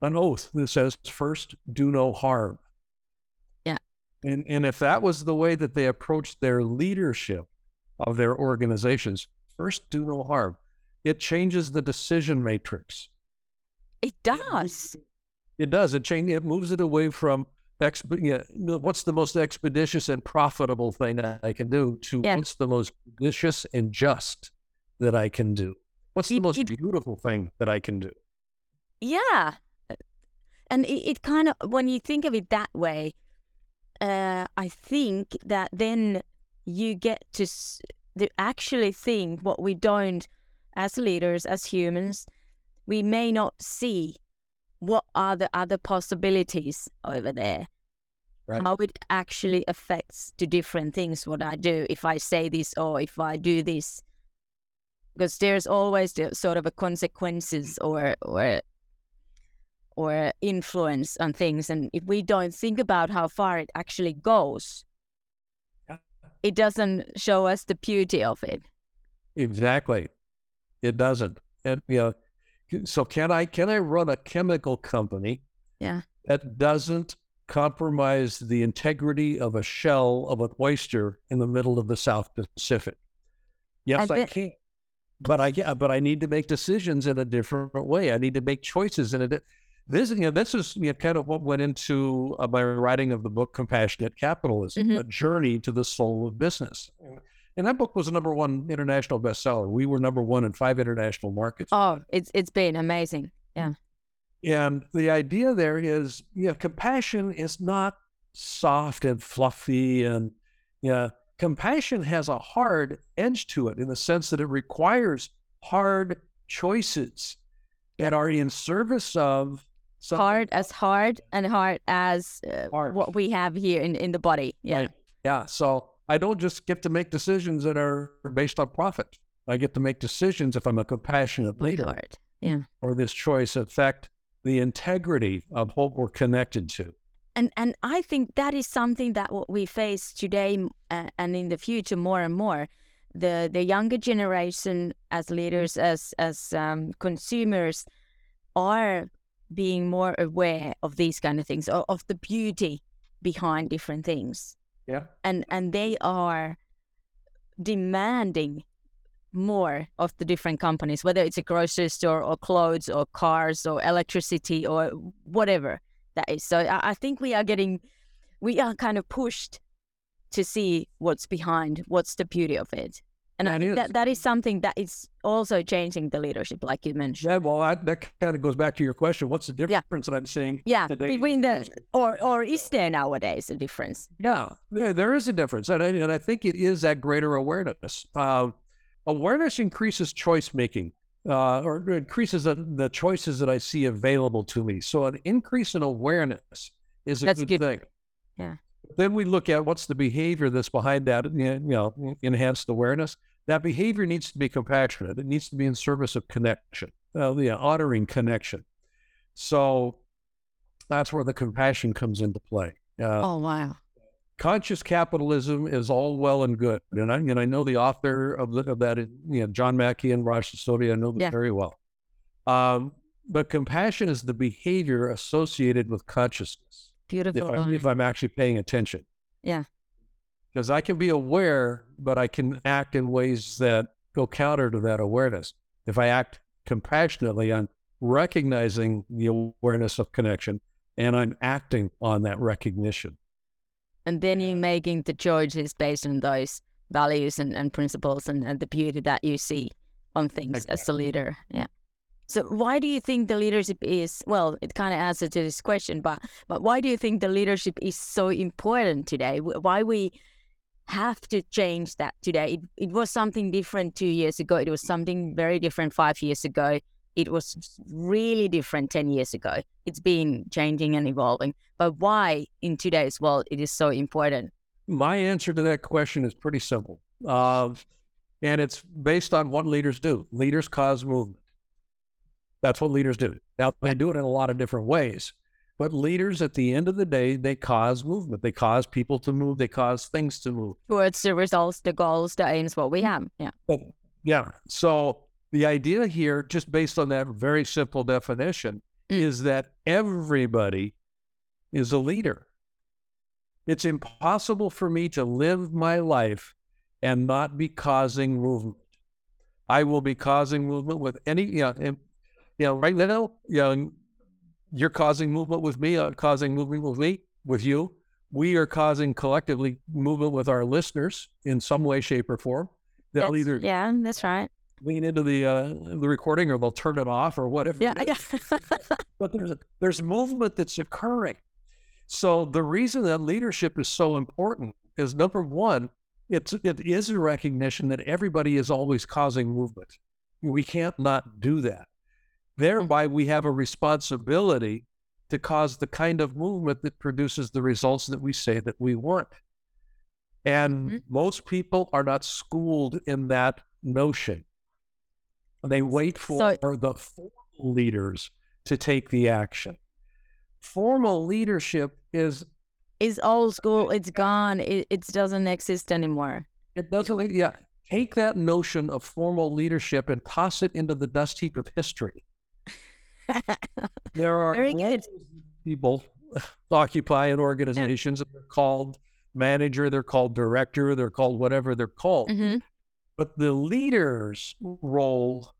an oath that says, first, do no harm. Yeah. And, and if that was the way that they approached their leadership of their organizations, first, do no harm it changes the decision matrix. It does. It does. It change. It moves it away from exp- yeah, no, what's the most expeditious and profitable thing that I can do to Yeah. what's the most vicious and just that I can do. What's the most it- beautiful thing that I can do? Yeah. And it, it kind of, when you think of it that way, uh, I think that then you get to, s- to actually think what we don't, as leaders, as humans, we may not see what are the other possibilities over there. Right. How it actually affects the different things, what I do, if I say this or if I do this. Because there's always the sort of a consequences or or or influence on things. And if we don't think about how far it actually goes, Yeah. it doesn't show us the beauty of it. Exactly. It doesn't. And you know, so can I can I run a chemical company Yeah. that doesn't compromise the integrity of a shell of an oyster in the middle of the South Pacific? Yes, And I can. But I yeah, but I need to make decisions in a different way. I need to make choices in a di- this you know, this is you know, kind of what went into uh, my writing of the book Compassionate Capitalism, Mhm. a journey to the soul of business. And that book was a number one international bestseller. We were number one in five international markets. Oh, it's it's been amazing. Yeah. And the idea there is, you know, compassion is not soft and fluffy and yeah, compassion has a hard edge to it in the sense that it requires hard choices that are in service of Hard as hard and hard as uh, Hard. what we have here in, in the body. Yeah. Right. Yeah. So I don't just get to make decisions that are based on profit. I get to make decisions if I'm a compassionate leader Hard. Yeah. or this choice affect the integrity of what we're connected to. and and I think that is something that what we face today uh, and in the future more and more. The the younger generation as leaders as as um, consumers are being more aware of these kind of things or of the beauty behind different things Yeah. and and they are demanding more of the different companies, whether it's a grocery store or clothes or cars or electricity or whatever that is. So I, I think we are getting, we are kind of pushed to see what's behind, what's the beauty of it. And That I think is. that, that is something that is also changing the leadership, like you mentioned. Yeah, well, I, that kind of goes back to your question. What's the difference that I'm seeing? Yeah, today? between the or or is there nowadays a difference? Yeah, there, there is a difference, and I, and I think it is that greater awareness. Uh, awareness increases choice making, uh, or increases the, the choices that I see available to me. So an increase in awareness is a That's good, good. thing. Yeah. Then we look at what's the behavior that's behind that. You know, enhanced awareness. That behavior needs to be compassionate. It needs to be in service of connection. Uh, yeah, honoring connection. So that's where the compassion comes into play. Uh, Oh wow. conscious capitalism is all well and good, and I and I know the author of, the, of that, you know, John Mackey and Raj Sisodia. I know them Yeah. very well. Um, but compassion is the behavior associated with consciousness. If, Beautiful. I, line. if I'm actually paying attention, Yeah. because I can be aware, but I can act in ways that go counter to that awareness. If I act compassionately, I'm recognizing the awareness of connection, and I'm acting on that recognition. and then you're making the choices based on those values and, and principles and, and the beauty that you see on things as a leader. Yeah. So why do you think the leadership is well, it kind of answers to this question, but but why do you think the leadership is so important today? Why we have to change that today? It, it was something different two years ago. It was something very different five years ago. It was really different 10 years ago. It's been changing and evolving. But why in today's world it is so important? My answer to that question is pretty simple. Uh, and it's based on what leaders do. Leaders cause movement. That's what leaders do. Now, they do it in a lot of different ways. But leaders, at the end of the day, they cause movement. They cause people to move. They cause things to move. Towards the results, the goals, the aims, what we have. Yeah. But yeah. So the idea here, just based on that very simple definition, Mm. is that everybody is a leader. It's impossible for me to live my life and not be causing movement. I will be causing movement with any, you know, you know right now, you know, you're causing movement with me, I'm causing movement with me, with you. We are causing collectively movement with our listeners in some way, shape, or form. They'll That's- either yeah, that's right. lean into the uh, the recording or they'll turn it off or whatever. Yeah, yeah. But there's there's movement that's occurring. So the reason that leadership is so important is number one, it's it is a recognition that everybody is always causing movement. We can't not do that. Thereby, we have a responsibility to cause the kind of movement that produces the results that we say that we want. And Mhm. most people are not schooled in that notion. They wait for So- the formal leaders to take the action. Formal leadership is it's old school. It's gone. It, it doesn't exist anymore. it doesn't yeah. Take that notion of formal leadership and toss it into the dust heap of history. There are Very good. people occupy in organizations and they're called manager, they're called director, they're called whatever they're called. hmm But the leader's role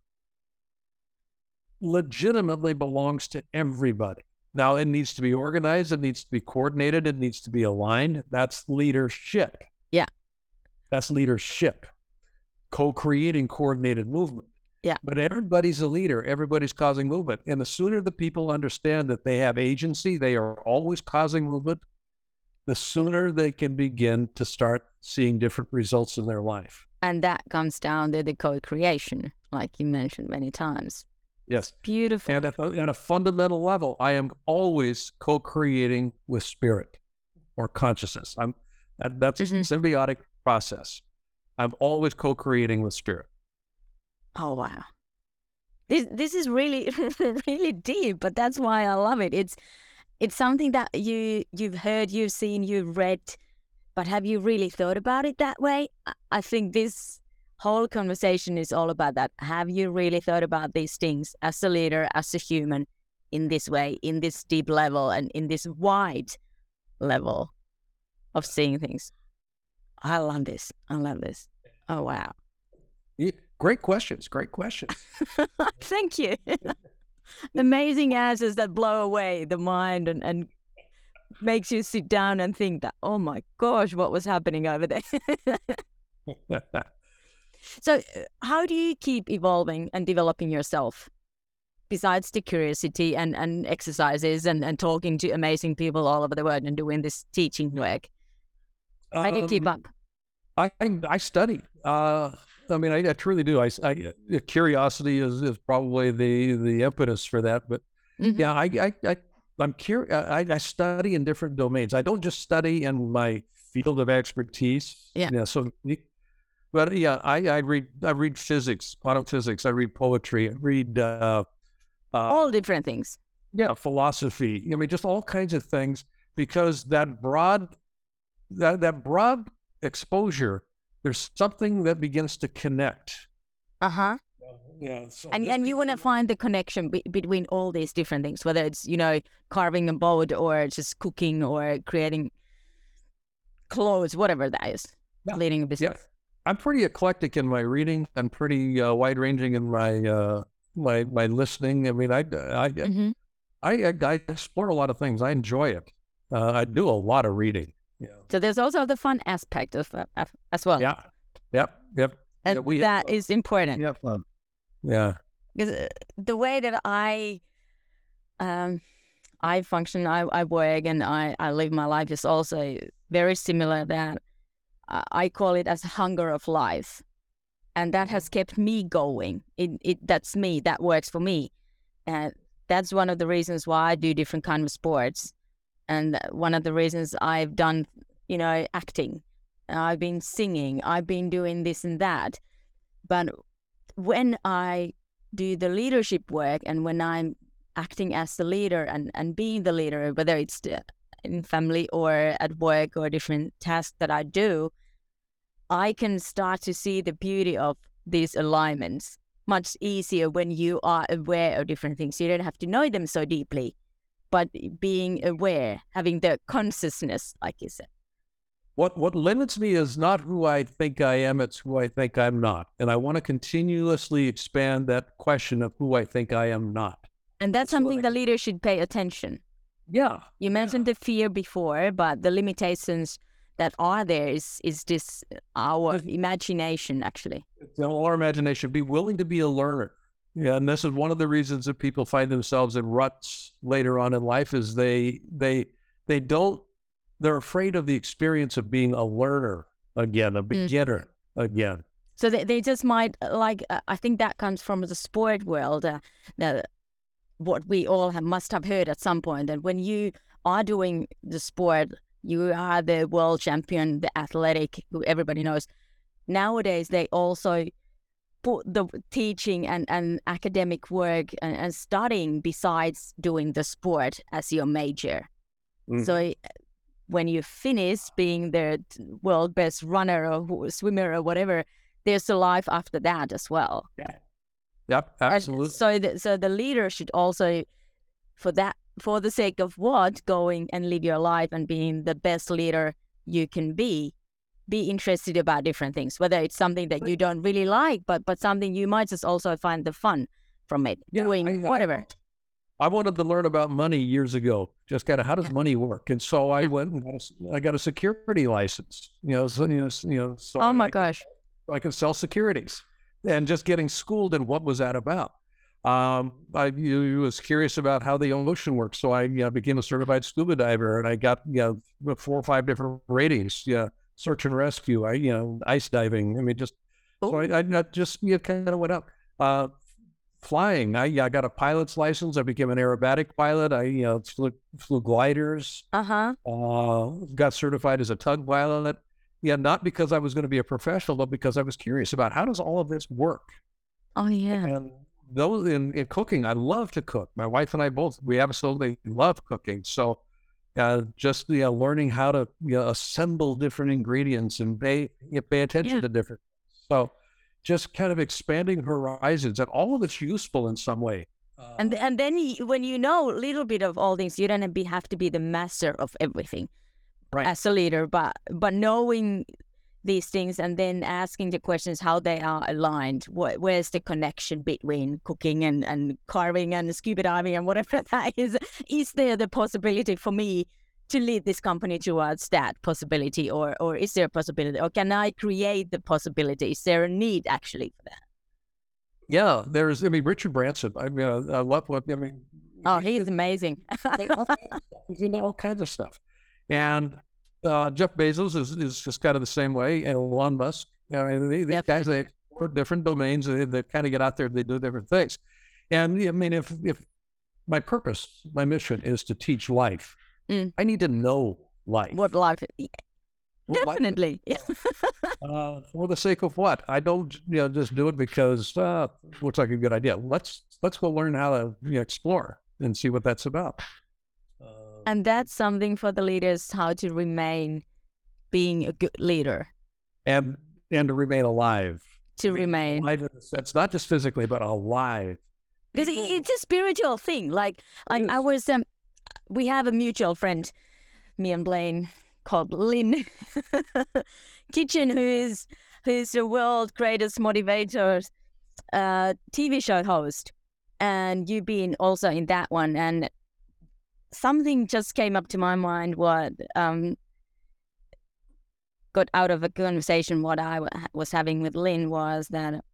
legitimately belongs to everybody. Now, it needs to be organized, it needs to be coordinated, it needs to be aligned. That's leadership. Yeah. That's leadership, co creating coordinated movement. Yeah. But everybody's a leader, everybody's causing movement. And the sooner the people understand that they have agency, they are always causing movement, the sooner they can begin to start seeing different results in their life. And that comes down to the co-creation, like you mentioned many times. Yes. Beautiful. And at, a- at a fundamental level, I am always co-creating with spirit or consciousness. I'm that, that's a Mhm. symbiotic process. I'm always co-creating with spirit. Oh wow. This this is really really deep, but that's why I love it. It's it's something that you you've heard, you've seen, you've read, but have you really thought about it that way? I- think this whole conversation is all about that. Have you really thought about these things as a leader, as a human, in this way, in this deep level, and in this wide level of seeing things? I love this. I love this. Oh wow. Great questions. Great questions. Thank you. Amazing answers that blow away the mind and, and makes you sit down and think that, oh my gosh, what was happening over there? so, uh, how do you keep evolving and developing yourself? Besides the curiosity and, and exercises and, and talking to amazing people all over the world and doing this teaching work, how do you keep Um, up? I I, I study. Uh, I mean, I, I truly do. I, I uh, curiosity is, is probably the the impetus for that. But Mhm. yeah, I I, I I'm curious. I, I study in different domains. I don't just study in my field of expertise. Yeah. yeah. so, but yeah, I, I read I read physics, quantum physics. I read poetry. I read uh, uh, All different things. yeah, philosophy. I mean, just all kinds of things because that broad, that that broad exposure, there's something that begins to connect. Uh huh. Yeah. So And and you want to find the connection be- between all these different things, whether it's you know carving a boat or just cooking or creating clothes, whatever that is, Yeah. leading a business. I'm pretty eclectic in my reading. I'm pretty uh, wide ranging in my uh, my my listening. I mean, I I, hmm I I I explore a lot of things. I enjoy it. Uh, I do a lot of reading. Yeah. So there's also the fun aspect of, uh, as well, Yeah. Yep. Yep. and yeah, we have that fun. is important. Yeah. Fun. Yeah. because uh, the way that I um I function, I, I work and I, I live my life is also very similar that uh, I call it as hunger of life. And that has kept me going. It, it that's me, that works for me. And that's one of the reasons why I do different kind of sports. And one of the reasons I've done, you know, acting. I've been singing, I've been doing this and that. But when I do the leadership work and when I'm acting as the leader and, and being the leader, whether it's in family or at work or different tasks that I do, I can start to see the beauty of these alignments much easier when you are aware of different things. You don't have to know them so deeply, but being aware, having the consciousness, like you said. What what limits me is not who I think I am, it's who I think I'm not. And I want to continuously expand that question of who I think I am not. And that's That's something the leader should pay attention. Yeah. You mentioned the fear before, but the limitations that are there is is this uh, our imagination actually. It's all our imagination. Be willing to be a learner. Yeah, and this is one of the reasons that people find themselves in ruts later on in life is they they they don't they're afraid of the experience of being a learner again, a beginner again. So they, they just might uh, like uh, I think that comes from the sport world. Uh, that what we all have, must have heard at some point that when you are doing the sport, you are the world champion, the athletic, who everybody knows. Nowadays, they also put the teaching and, and academic work and, and studying besides doing the sport as your major. Mhm. So uh, when you finish being the world best runner or swimmer or whatever, there's a life after that as well. Yeah. Yep, And absolutely. So the, so the leader should also, for that, for the sake of what, going and live your life and being the best leader you can be, be interested about different things. Whether it's something that you don't really like, but but something you might just also find the fun from it, Yeah, doing I- I- whatever. I wanted to learn about money years ago. Just kind of how does money work? And so I went and got a s- I got a security license. You know, so you know, you know, so Oh my I, gosh. I can sell securities, and just getting schooled in what was that about. Um, I you, was curious about how the ocean works, so I you know, became a certified scuba diver, and I got you know four or five different ratings. Yeah, search and rescue. I you know ice diving. I mean, just so I, I not just you know, kind of went up. Uh, flying. I, I got a pilot's license. I became an aerobatic pilot. I you know flew, flew gliders. Uh huh. Uh, got certified as a tug pilot. Yeah, not because I was going to be a professional, but because I was curious about how does all of this work. Oh yeah. And those in, in cooking, I love to cook. My wife and I both we absolutely love cooking. So uh, just you know, learning how to you know, assemble different ingredients and pay pay attention Yeah. to different. So just kind of expanding horizons, and all of it's useful in some way. Uh, And and then you, when you know a little bit of all things, you don't have to be the master of everything Right. as a leader. But but knowing these things and then asking the questions how they are aligned. What, where's the connection between cooking and, and carving and scuba diving and whatever that is? Is there the possibility for me to lead this company towards that possibility or or is there a possibility or can I create the possibility? Is there a need actually for that? Yeah, there's. I mean, Richard Branson. I mean, I love what I mean. Oh, he's amazing. he's into all kinds of stuff, and uh, Jeff Bezos is, is just kind of the same way, and Elon Musk. I mean, these yep. guys they explore different domains. They, they kind of get out there. They do different things, and I mean, if if my purpose, my mission is to teach life, mm. I need to know life. What life? Definitely. uh, for the sake of what? I don't, you know, just do it because uh, looks like a good idea. Let's let's go learn how to you know, explore and see what that's about. And that's something for the leaders how to remain being a good leader, and and to remain alive. To remain alive sense, not just physically, but alive. Because it's a spiritual thing. Like I, I was, um, we have a mutual friend, me and Blaine called Lynn Kitchen, who is who's the world's greatest motivator uh, TV show host, and you've been also in that one. And something just came up to my mind. What um, got out of a conversation what I was having with Lynn was that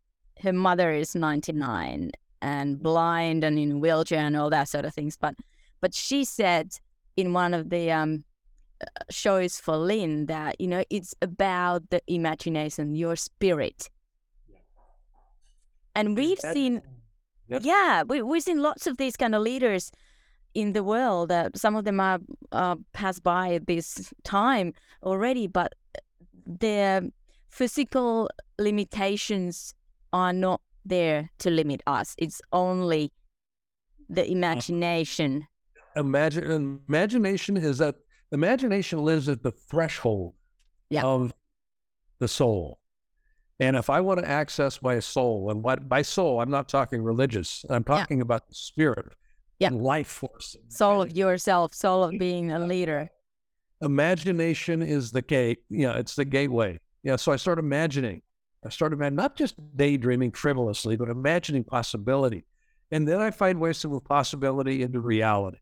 her mother is 99 and blind and in a wheelchair and all that sort of things. But but she said in one of the um, shows for Lynn that you know it's about the imagination, your spirit. And we've seen, yep. yeah, we, we've seen lots of these kind of leaders in the world. Uh, some of them are uh, passed by this time already, but their physical limitations are not there to limit us. It's only the uh-huh. imagination. Imagine imagination is that imagination lives at the threshold yeah. of the soul. And if I want to access my soul, and what by soul, I'm not talking religious, I'm talking yeah. about the spirit, yeah. life force, soul of yourself, soul of being a leader. Imagination is the gate. Yeah, it's the gateway. Yeah, so I start imagining. I start imagining, not just daydreaming frivolously, but imagining possibility. And then I find ways to move possibility into reality.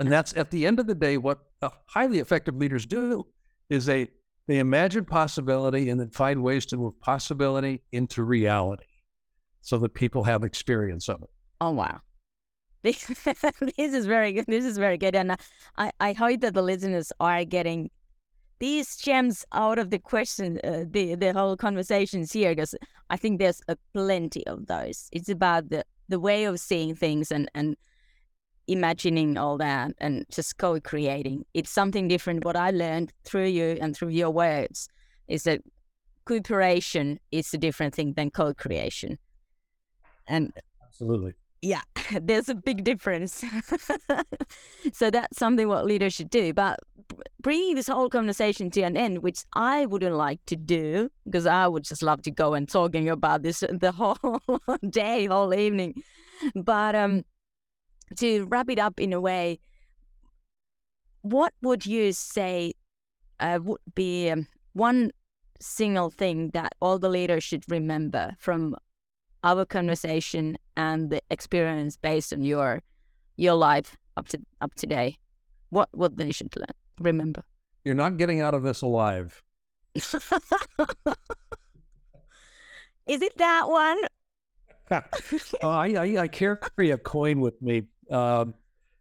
And that's at the end of the day, what highly effective leaders do is they they imagine possibility and then find ways to move possibility into reality so that people have experience of it. Oh wow. This, is very good. This is very good. And I, I hope that the listeners are getting these gems out of the question, uh, the the whole conversations here, because I think there's a plenty of those. It's about the the way of seeing things and and imagining all that and just co-creating. It's something different. What I learned through you and through your words is that cooperation is a different thing than co-creation. And absolutely. Yeah, there's a big difference. so that's something what leaders should do. But bringing this whole conversation to an end, which I wouldn't like to do because I would just love to go and talking about this the whole day, whole evening. But um, to wrap it up in a way, what would you say uh, would be um, one single thing that all the leaders should remember from our conversation and the experience based on your your life up to up today? What what they should learn, remember? You're not getting out of this alive. Is it that one? uh, I, I, I carry a coin with me um,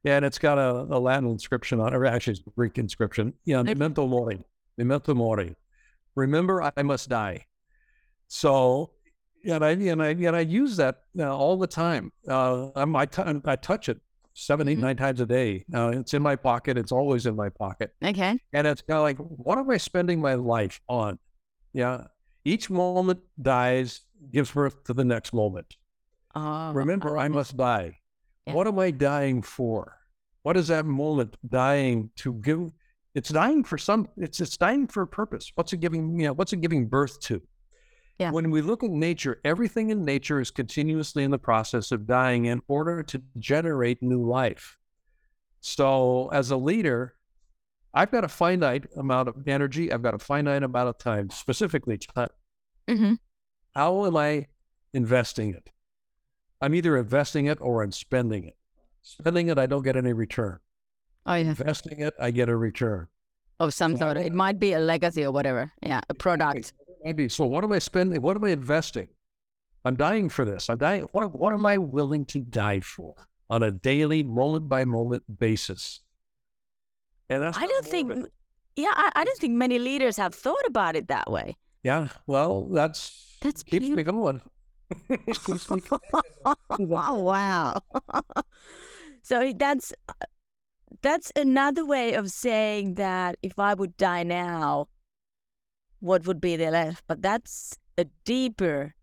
and it's got a, a, Latin inscription on it, or actually it's a Greek inscription. Yeah, memento mori, memento mori. Remember, I must die. So, and I and I and I use that uh, all the time. Uh, I'm, I, t- I touch it seven, eight, mm-hmm. nine times a day. Uh, it's in my pocket. It's always in my pocket. Okay. And it's kind of like, what am I spending my life on? Yeah. Each moment dies, gives birth to the next moment. Oh, Remember, I must die. Yeah. What am I dying for? What is that moment dying to give? It's dying for some. It's it's dying for a purpose. What's it giving? You know, what's it giving birth to? Yeah. When we look at nature, everything in nature is continuously in the process of dying in order to generate new life. So, as a leader, I've got a finite amount of energy. I've got a finite amount of time, specifically time. Mm-hmm. How am I investing it? I'm either investing it or I'm spending it. Spending it, I don't get any return. Oh yeah. Investing it, I get a return. Of some sort. It might be a legacy or whatever. Yeah, a product. Maybe. So what am I spending? What am I investing? I'm dying for this. I'm dying. What, what am I willing to die for on a daily, moment by moment basis? And that's I don't think. Yeah, I, I don't think many leaders have thought about it that way. Yeah. Well, that's That's keeps me going. wow, wow. so that's that's another way of saying that if I would die now, what would be there left? But that's a deeper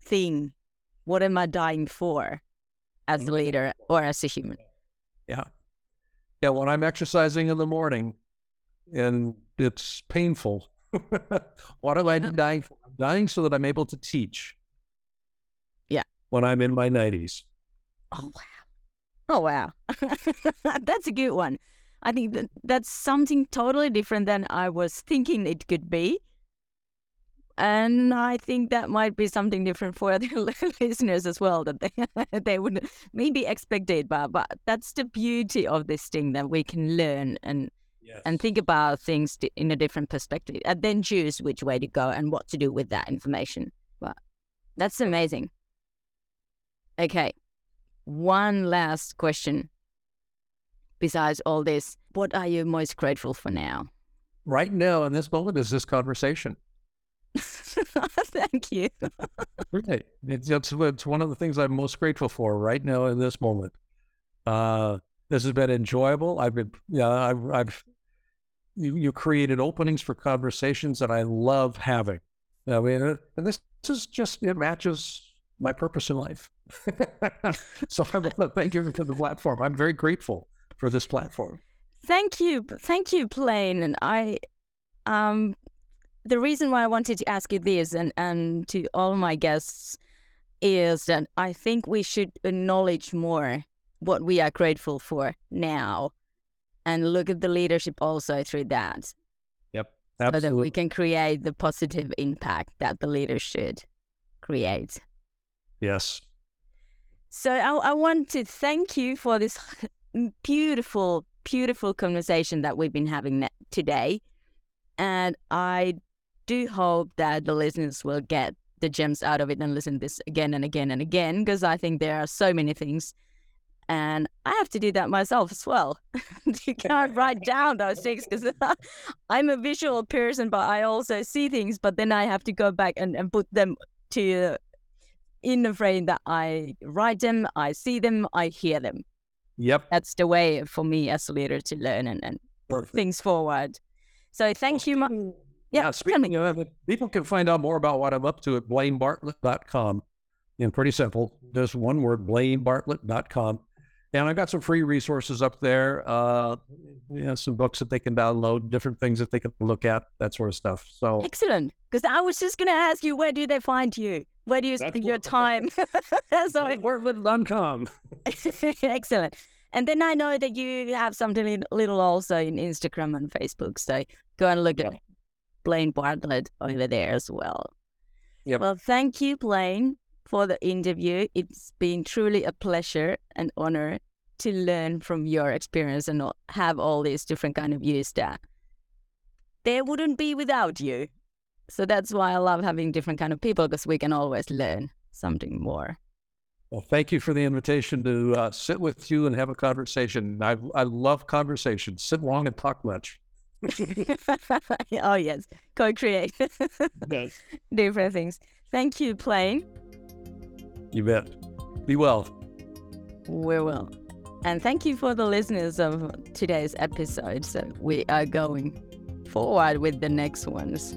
thing. What am I dying for as a mm-hmm. leader or as a human? Yeah. Yeah. When I'm exercising in the morning and it's painful, what am I uh-huh. dying for? I'm dying so that I'm able to teach. Yeah. When I'm in my 90s. Oh wow. Oh wow. that's a good one. I think that that's something totally different than I was thinking it could be. And I think that might be something different for other listeners as well that they they would maybe expect it, but but that's the beauty of this thing that we can learn and Yes. and think about things in a different perspective and then choose which way to go and what to do with that information. But that's amazing. Okay. One last question. Besides all this, what are you most grateful for now? right now in this moment is this conversation. Thank you. Right. It's, it's, it's one of the things I'm most grateful for right now in this moment. Uh, this has been enjoyable. I've been, yeah, I've, I've, you, you created openings for conversations that I love having. I mean, uh, and this, this is just, it matches my purpose in life. so I want to thank you for the platform. I'm very grateful for this platform. Thank you. Thank you, Blaine. And I, um, the reason why I wanted to ask you this and, and to all my guests is that I think we should acknowledge more what we are grateful for now and look at the leadership also through that Yep. absolutely. so that we can create the positive impact that the leader should create. yes. So I, I want to thank you for this beautiful, beautiful conversation that we've been having today. And I do hope that the listeners will get the gems out of it and listen to this again and again and again, because I think there are so many things. And I have to do that myself as well. you can't write down those things because I'm a visual person, but I also see things, but then I have to go back and, and put them to in the frame that I write them, I see them, I hear them. Yep. That's the way for me as a leader to learn and, and Perfect. things forward. So thank you. Ma- yeah, Yeah, speaking of it, people can find out more about what I'm up to at blainebartlett.com. And pretty simple, just one word, blainebartlett.com. And I've got some free resources up there, uh, you know, some books that they can download, different things that they can look at, that sort of stuff. So Excellent. Because I was just going to ask you, where do they find you? Where do you That's spend your time? so blainebartlett.com. excellent. And then I know that you have something little also in Instagram and Facebook. So go and look at Blaine Bartlett over there as well. Yep. Well, thank you, Blaine, for the interview. It's been truly a pleasure and honor to learn from your experience and have all these different kind of views that there wouldn't be without you. So that's why I love having different kind of people because we can always learn something more. Well, thank you for the invitation to uh, sit with you and have a conversation. I, I love conversations. Sit long and talk much. oh yes, co-create yes. different things. Thank you, Blaine. You bet. Be well. We will. And thank you for the listeners of today's episode. So we are going forward with the next ones.